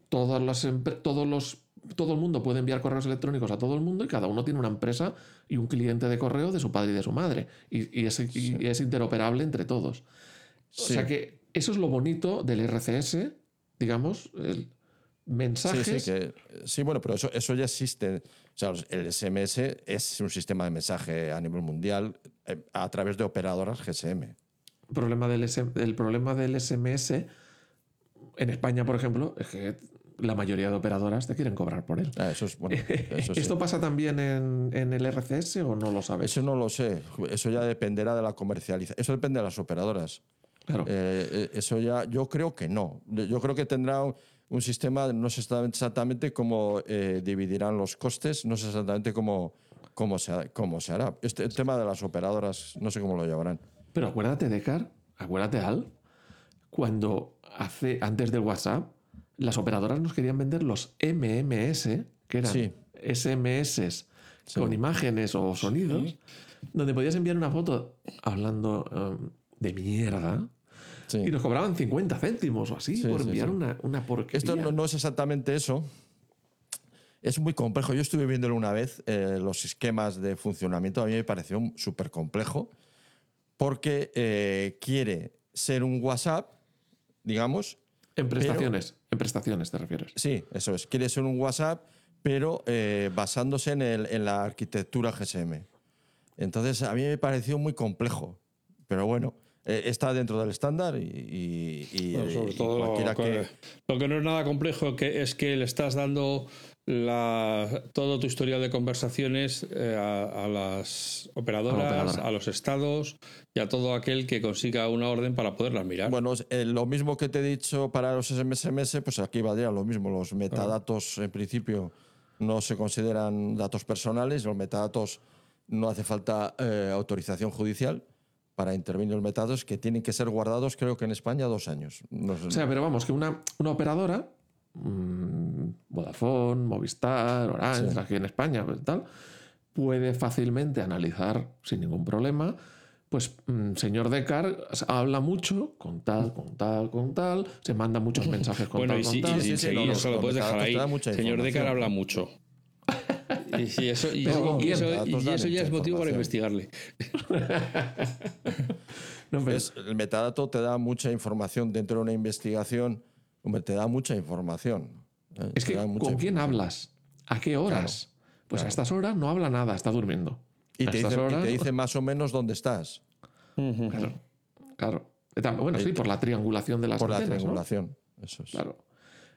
Todas las todos los, todo el mundo puede enviar correos electrónicos a todo el mundo y cada uno tiene una empresa y un cliente de correo de su padre y de su madre. Y, y es, y es interoperable entre todos. O sea que eso es lo bonito del RCS, digamos, el mensajes. Sí, sí, que, sí, bueno, pero eso, eso ya existe. O sea, el SMS es un sistema de mensaje a nivel mundial eh, a través de operadoras GSM. problema del, el problema del SMS en España, por ejemplo, es que la mayoría de operadoras te quieren cobrar por él. Ah, eso es bueno. Eso, sí. ¿Esto pasa también en, en el RCS o no lo sabes? Eso no lo sé. Eso ya dependerá de la comercialización. Eso depende de las operadoras. Claro. Eh, eh, eso ya, yo creo que no. Yo creo que tendrá un, un sistema, no sé exactamente cómo eh, dividirán los costes, no sé exactamente cómo, cómo, se, cómo se hará. Este el tema de las operadoras, no sé cómo lo llevarán. Pero acuérdate, Decar, acuérdate, Al, cuando hace, antes del WhatsApp, las operadoras nos querían vender los MMS, que eran Sí. SMS con imágenes o sonidos, donde podías enviar una foto hablando um, de mierda y nos cobraban 50 céntimos o así Sí, por enviar. Una, una porquería. Esto no, no es exactamente eso. Es muy complejo. Yo estuve viéndolo una vez, eh, los esquemas de funcionamiento. A mí me pareció súper complejo porque eh, quiere ser un WhatsApp, digamos. En prestaciones, en prestaciones te refieres. Sí, eso es. Quiere ser un WhatsApp, pero eh, basándose en, el- en la arquitectura GSM. Entonces, a mí me pareció muy complejo. Pero bueno, eh, está dentro del estándar y, y- y- Bueno, sobre y todo cualquiera lo, que... lo que no es nada complejo que es que le estás dando la, todo tu historial de conversaciones eh, a, a las operadoras, A a, la operadora. los estados y a todo aquel que consiga una orden para poderlas mirar. Bueno, eh, lo mismo que te he dicho para los SMS, pues aquí valdría lo mismo. Los metadatos, en principio, no se consideran datos personales. Los metadatos no hace falta eh, autorización judicial para intervenir los metadatos que tienen que ser guardados, creo que en España, dos años. No sé- O sea, pero vamos, que una, una operadora, mm, Vodafone, Movistar, Orange, Sí. aquí en España, pues, tal, puede fácilmente analizar sin ningún problema. Pues, mm, señor Decar habla mucho con tal, con tal, con tal, se manda muchos mensajes con bueno, tal, y, con tal. y- sí, y- sí, y no, eso lo puedes dejar ahí. Señor Decar habla mucho. Y, si eso, y, Pero eso- ¿con y quién? eso, Datos y dan eso ya es motivo para investigarle. No, pero- Es- el metadato te da mucha información dentro de una investigación. Hombre, te da mucha información. ¿Eh? es que, ¿con quién hablas? ¿A qué horas? pues a estas horas no habla nada, está durmiendo. Y A te, dice, y horas- te dice más o menos dónde estás Claro, claro. Tam- Bueno, sí, por la triangulación de las por la triangulación. Eso es. Claro.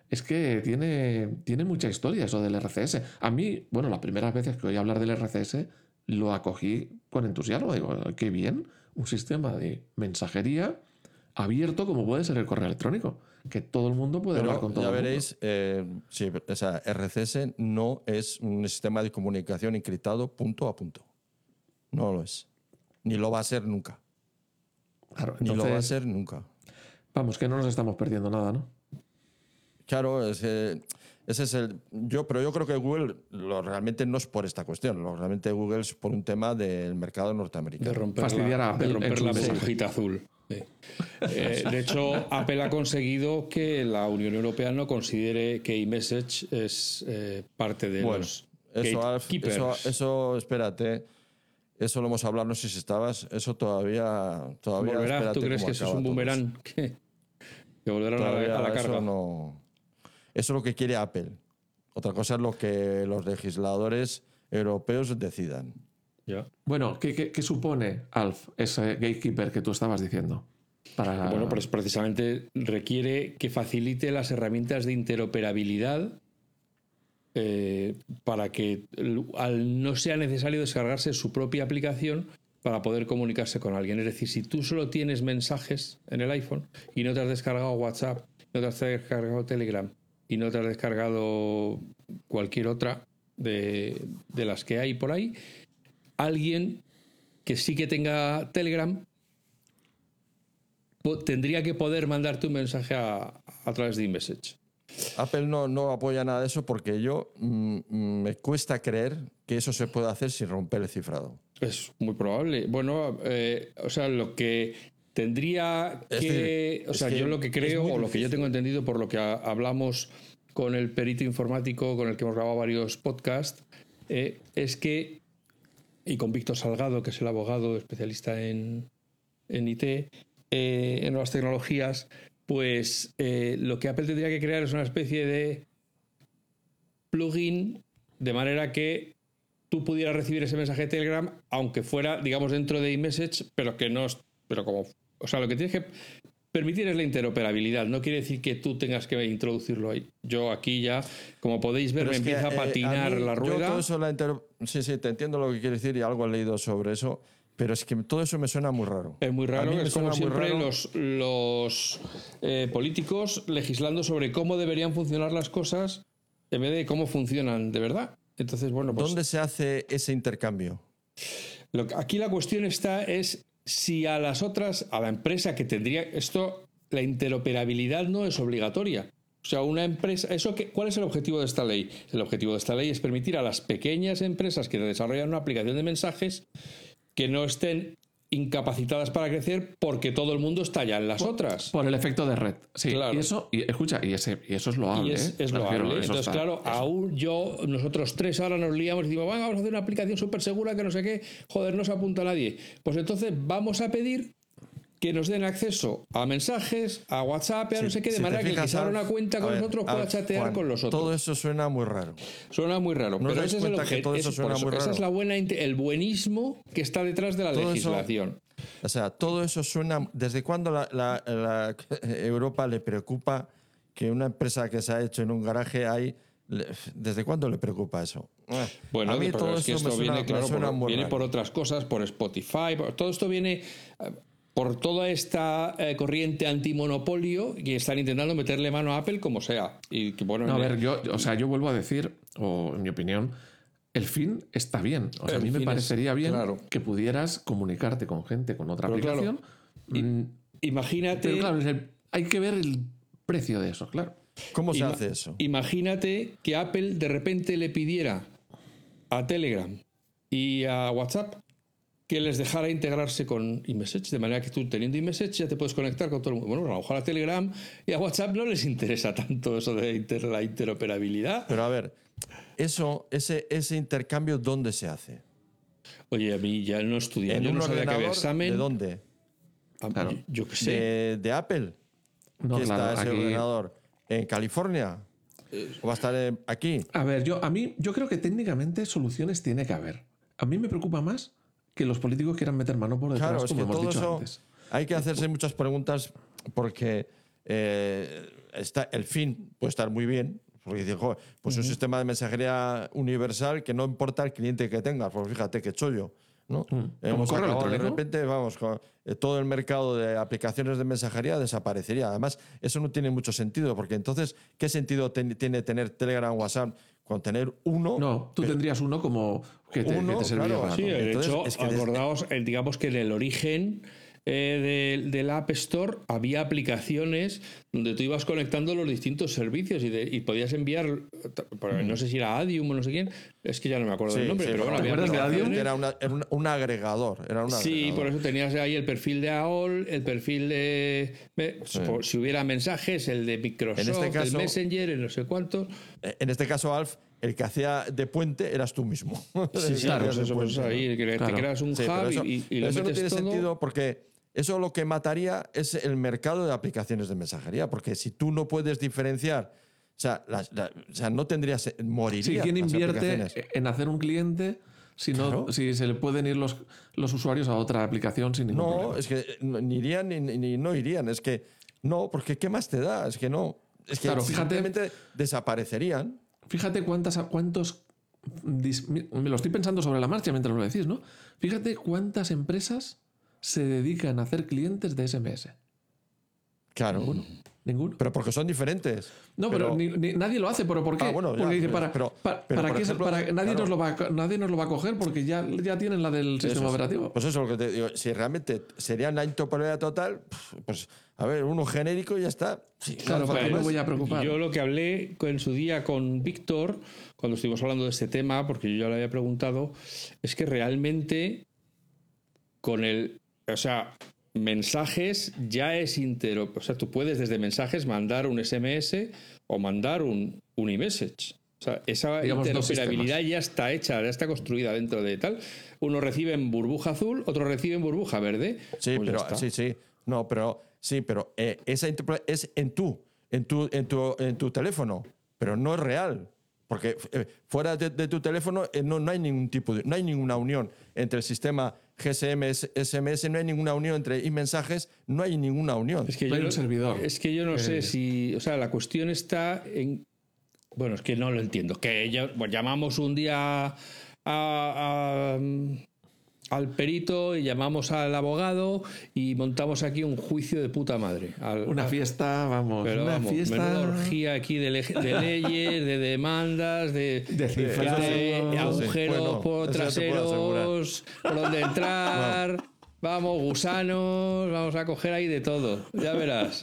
Es que tiene, tiene mucha historia eso del RCS. A mí, bueno, las primeras veces que oí hablar del RCS lo acogí con entusiasmo. Digo, qué bien, un sistema de mensajería abierto como puede ser el correo electrónico, que todo el mundo puede hablar Pero con todo ya el mundo. veréis, eh, sí, o sea, RCS no es un sistema de comunicación encriptado punto a punto. No lo es. Ni lo va a ser nunca. Claro, Ni lo va a ser nunca. vamos, que no nos estamos perdiendo nada, ¿no? Claro, es que ese es el. Yo, pero yo creo que Google lo, realmente no es por esta cuestión. Lo, realmente Google es por un tema del mercado De norteamericano. romper Fastidiar la, a de romper la mensaje. burbujita azul. Sí. Eh, de hecho, Apple ha conseguido que la Unión Europea no considere que iMessage es eh, parte de Bueno, los eso, Alf, eso, eso, espérate. Eso lo hemos hablado, no sé si estabas. Eso todavía. todavía ¿Volverá? ¿Tú crees que eso es un boomerang? Que volverán a la, a la eso carga. no- Eso es lo que quiere Apple. Otra cosa es lo que los legisladores europeos decidan. Bueno, ¿qué, qué, qué supone, Alf, ese gatekeeper que tú estabas diciendo? Para... Bueno, pues precisamente requiere que facilite las herramientas de interoperabilidad eh, para que al no sea necesario descargarse su propia aplicación para poder comunicarse con alguien. Es decir, si tú solo tienes mensajes en el iPhone y no te has descargado WhatsApp, no te has descargado Telegram y no te has descargado cualquier otra de, de las que hay por ahí, alguien que sí que tenga Telegram tendría que poder mandarte un mensaje a, a través de iMessage. Apple no, no apoya nada de eso porque yo mm, mm, me cuesta creer que eso se pueda hacer sin romper el cifrado. Es muy probable. Bueno, eh, o sea, lo que tendría Es que. o sea, que yo lo que creo, o lo que yo tengo entendido por lo que ha- hablamos con el perito informático con el que hemos grabado varios podcasts, eh, es que. Y con Víctor Salgado, que es el abogado especialista en, en IT, eh, en nuevas tecnologías, pues eh, lo que Apple tendría que crear es una especie de plugin de manera que tú pudieras recibir ese mensaje de Telegram, aunque fuera, digamos, dentro de iMessage, pero que no. Pero como. O sea, lo que tienes que permitir es la interoperabilidad. No quiere decir que tú tengas que introducirlo ahí. Yo aquí ya, como podéis ver, Pero me que, empieza a eh, patinar mí, la yo rueda. todo eso la inter- Sí, sí, te entiendo lo que quieres decir y algo he leído sobre eso, pero es que todo eso me suena muy raro. Es muy raro, es como siempre raro. los, los eh, políticos legislando sobre cómo deberían funcionar las cosas en vez de cómo funcionan de verdad. Entonces, bueno, pues ¿Dónde se hace ese intercambio? Lo aquí la cuestión está es si a las otras, a la empresa que tendría esto, la interoperabilidad no es obligatoria. O sea, una empresa, eso ¿cuál es el objetivo de esta ley? El objetivo de esta ley es permitir a las pequeñas empresas que desarrollan una aplicación de mensajes que no estén incapacitadas para crecer porque todo el mundo está ya en las otras. Por el efecto de red. Sí, Claro. y eso, y, escucha, y, ese, y eso es loable. Y es, ¿eh? es refiero, loable. Entonces, está- claro, aún yo, nosotros tres ahora nos liamos y decimos, "Venga, vamos a hacer una aplicación súper segura que no sé qué, joder, no se apunta nadie. Pues entonces vamos a pedir que nos den acceso a mensajes, a WhatsApp, a no sé qué, de Si manera que el que se abra una cuenta con ver, nosotros pueda chatear Juan, con los otros. Todo eso suena muy raro. Suena muy raro, ¿No os pero ese es el Esa raro? es la buena, el buenismo que está detrás de la Todo eso- legislación. O sea, todo eso suena. ¿Desde cuándo la, la- la Europa le preocupa que una empresa que se ha hecho en un garaje hay. ¿Desde cuándo le preocupa eso? Ah, Bueno, a mí todo es que esto viene, claro, por, viene por otras cosas, por Spotify, por- todo esto viene eh, por toda esta eh, corriente antimonopolio que están intentando meterle mano a Apple como sea. Y que, bueno, No, a ver, yo, o sea, yo vuelvo a decir, o en mi opinión, el fin está bien. O sea, El a mí me es- parecería bien claro. que pudieras comunicarte con gente con otra Pero claro, aplicación. Mm, imagínate, pero claro, hay que ver el precio de eso, claro. ¿Cómo se ima- hace eso? imagínate que Apple de repente le pidiera a Telegram y a WhatsApp que les dejara integrarse con iMessage, de manera que tú teniendo iMessage ya te puedes conectar con todo el mundo. Bueno, a lo mejor a Telegram y a WhatsApp no les interesa tanto eso de inter- la interoperabilidad. Pero a ver, eso, ese, ese intercambio, ¿dónde se hace? Oye, a mí ya no estudié, ¿En yo un no sabía que había examen. ¿De dónde? Ah, Claro. yo- Yo qué sé. ¿De, de Apple? No, ¿Qué claro, está ese aquí- ordenador? ¿En California? ¿O va a estar en- aquí? A ver, yo, a mí, yo creo que técnicamente soluciones tiene que haber. A mí me preocupa más que los políticos quieran meter mano por detrás, Claro, es como que hemos todo dicho antes. hay que hacerse muchas preguntas porque eh, está, el fin puede estar muy bien. Porque "Joder, pues un sistema de mensajería universal que no importa el cliente que tengas. Pues fíjate qué chollo. ¿no? Hemos acabado de repente, vamos, eh, todo el mercado de aplicaciones de mensajería desaparecería. Además, eso no tiene mucho sentido, porque entonces, ¿qué sentido ten- tiene tener Telegram, WhatsApp con tener uno? No, tú tendrías uno como que te, Uno, que te servía claro, para Sí, todo. de Entonces, hecho, es que desde- acordaos, eh, digamos que en el origen eh, del, del App Store había aplicaciones donde tú ibas conectando los distintos servicios y, de- y podías enviar, no sé si era Adium o no sé quién, es que ya no me acuerdo Sí, del nombre, sí, pero bueno, ¿te había de. Adium? Era, una- era un, un agregador. Era un Sí, agregador. por eso tenías ahí el perfil de AOL, el perfil de. por- si hubiera mensajes, el de Microsoft, En este caso- el Messenger, el no sé cuántos. Eh, En este caso, Alf, el que hacía de puente eras tú mismo. Sí, sí, claro, pues eso, pues puente, ahí, que Claro. te creas un Sí, hub eso, y, y lo eso no metes tiene todo. sentido porque eso lo que mataría es el mercado de aplicaciones de mensajería. Porque si tú no puedes diferenciar, o sea, las- la- o sea no tendrías, Sí, moriría. ¿quién las invierte en hacer un cliente si, no, Claro. si se le pueden ir los, los usuarios a otra aplicación sin ningún No, problema? es que no- ni irían ni, ni no irían. Es que no, porque ¿qué más te da? Es que no. Es que Claro, fíjate- simplemente desaparecerían. Fíjate cuántas, cuántos. Me lo estoy pensando sobre la marcha mientras lo decís, ¿no? Fíjate cuántas empresas se dedican a hacer clientes de SMS. Claro. Ninguno. Pero porque son diferentes. No, pero, ni- ni- nadie lo hace, pero ¿por qué? Ah, bueno, ya, porque dice, pero- para, pero- para, pero, para por qué se- ejemplo, para- nadie, claro. nos lo va, a- nadie nos lo va a coger porque ya, ya tienen la del sistema Eso operativo. Pues eso es lo que te digo. Si realmente sería una interoperabilidad total, pues a ver, uno genérico y ya está. Sí, no Claro, hace ¿para falta qué me voy a preocupar? Yo lo que hablé en su día con Víctor, cuando estuvimos hablando de este tema, porque yo ya le había preguntado, es que realmente con el. O sea, mensajes ya es intero. O sea, tú puedes desde mensajes mandar un SMS o mandar un, un iMessage. O sea, esa Digamos, interoperabilidad ya está hecha, ya está construida dentro de tal. Uno recibe en burbuja azul, otro recibe en burbuja verde. Sí, Pues pero sí, sí. No, pero sí, pero eh, esa es en tú, en tu, en tu, en tu teléfono, pero no es real. Porque eh, fuera de, de tu teléfono eh, no, no hay ningún tipo de, no hay ninguna unión entre el sistema GSM, SMS, no hay ninguna unión entre y mensajes, no hay ninguna unión. Es que, yo servidor. es que yo no sé si. O sea, la cuestión está en. Bueno, es que no lo entiendo. Que ya- pues llamamos un día a- a- al perito y llamamos al abogado y montamos aquí un juicio de puta madre. Al- Una fiesta, vamos, pero una vamos, fiesta. orgía aquí de, le- de leyes, de demandas, de, De cifras. de Eso sí, agujeros bueno, por traseros, por donde entrar. Vamos, gusanos, vamos a coger ahí de todo. Ya verás.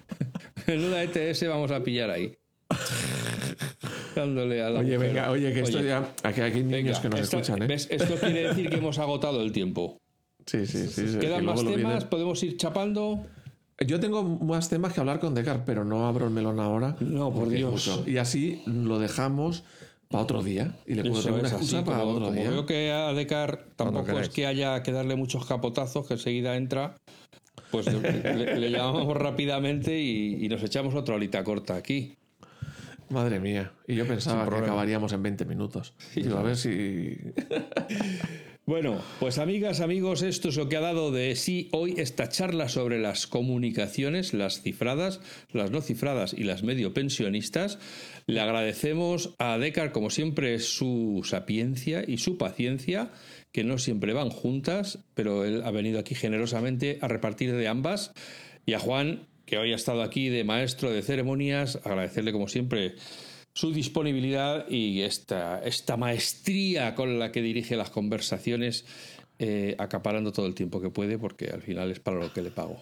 Menuda ETS vamos a pillar ahí. Dándole a la Oye, mujer. venga, oye, que esto Oye, ya. Aquí hay niños venga, que nos esto, escuchan, ¿eh? ¿ves? Esto quiere decir que hemos agotado el tiempo. Sí, sí, sí. sí, que ¿Quedan más temas? ¿Podemos ir chapando? Yo tengo más temas que hablar con Decar, pero no abro el melón ahora. No, por Dios. mucho. Y así lo dejamos para otro día. Y le puedo tener una excusa para como, otro como día. veo que a Decar tampoco es que haya que darle muchos capotazos, que enseguida entra, pues le llamamos rápidamente y, y nos echamos otra horita corta aquí. Madre mía. Y yo pensaba que acabaríamos en 20 minutos. Digo, a ver si. Bueno, pues amigas, amigos, esto es lo que ha dado de sí hoy esta charla sobre las comunicaciones, las cifradas, las no cifradas y las medio pensionistas. Le agradecemos a Decar, como siempre, su sapiencia y su paciencia, que no siempre van juntas, pero él ha venido aquí generosamente a repartir de ambas. Y a Juan, que hoy ha estado aquí de maestro de ceremonias, agradecerle como siempre su disponibilidad y esta, esta maestría con la que dirige las conversaciones, eh, acaparando todo el tiempo que puede, porque al final es para lo que le pago.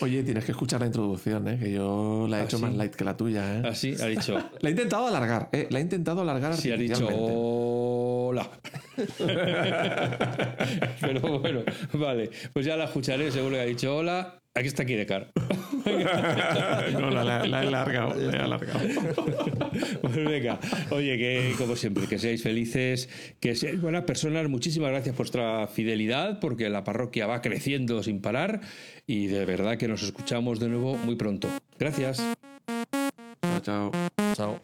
Oye, tienes que escuchar la introducción, ¿eh? que yo la he ¿Ah, hecho sí? más light que la tuya. ¿eh? Así ha dicho. La he intentado alargar, ¿eh? La he intentado alargar Sí, ha dicho hola. Pero bueno, vale. Pues ya la escucharé, seguro que ha dicho hola. Aquí está aquí de cara. no, la, la- la he alargado, la he alargado. Pues venga, oye, que como siempre, que seáis felices, que seáis buenas personas. Muchísimas gracias por vuestra fidelidad, porque la parroquia va creciendo sin parar y de verdad que nos escuchamos de nuevo muy pronto. Gracias. Chao, chao. Chao.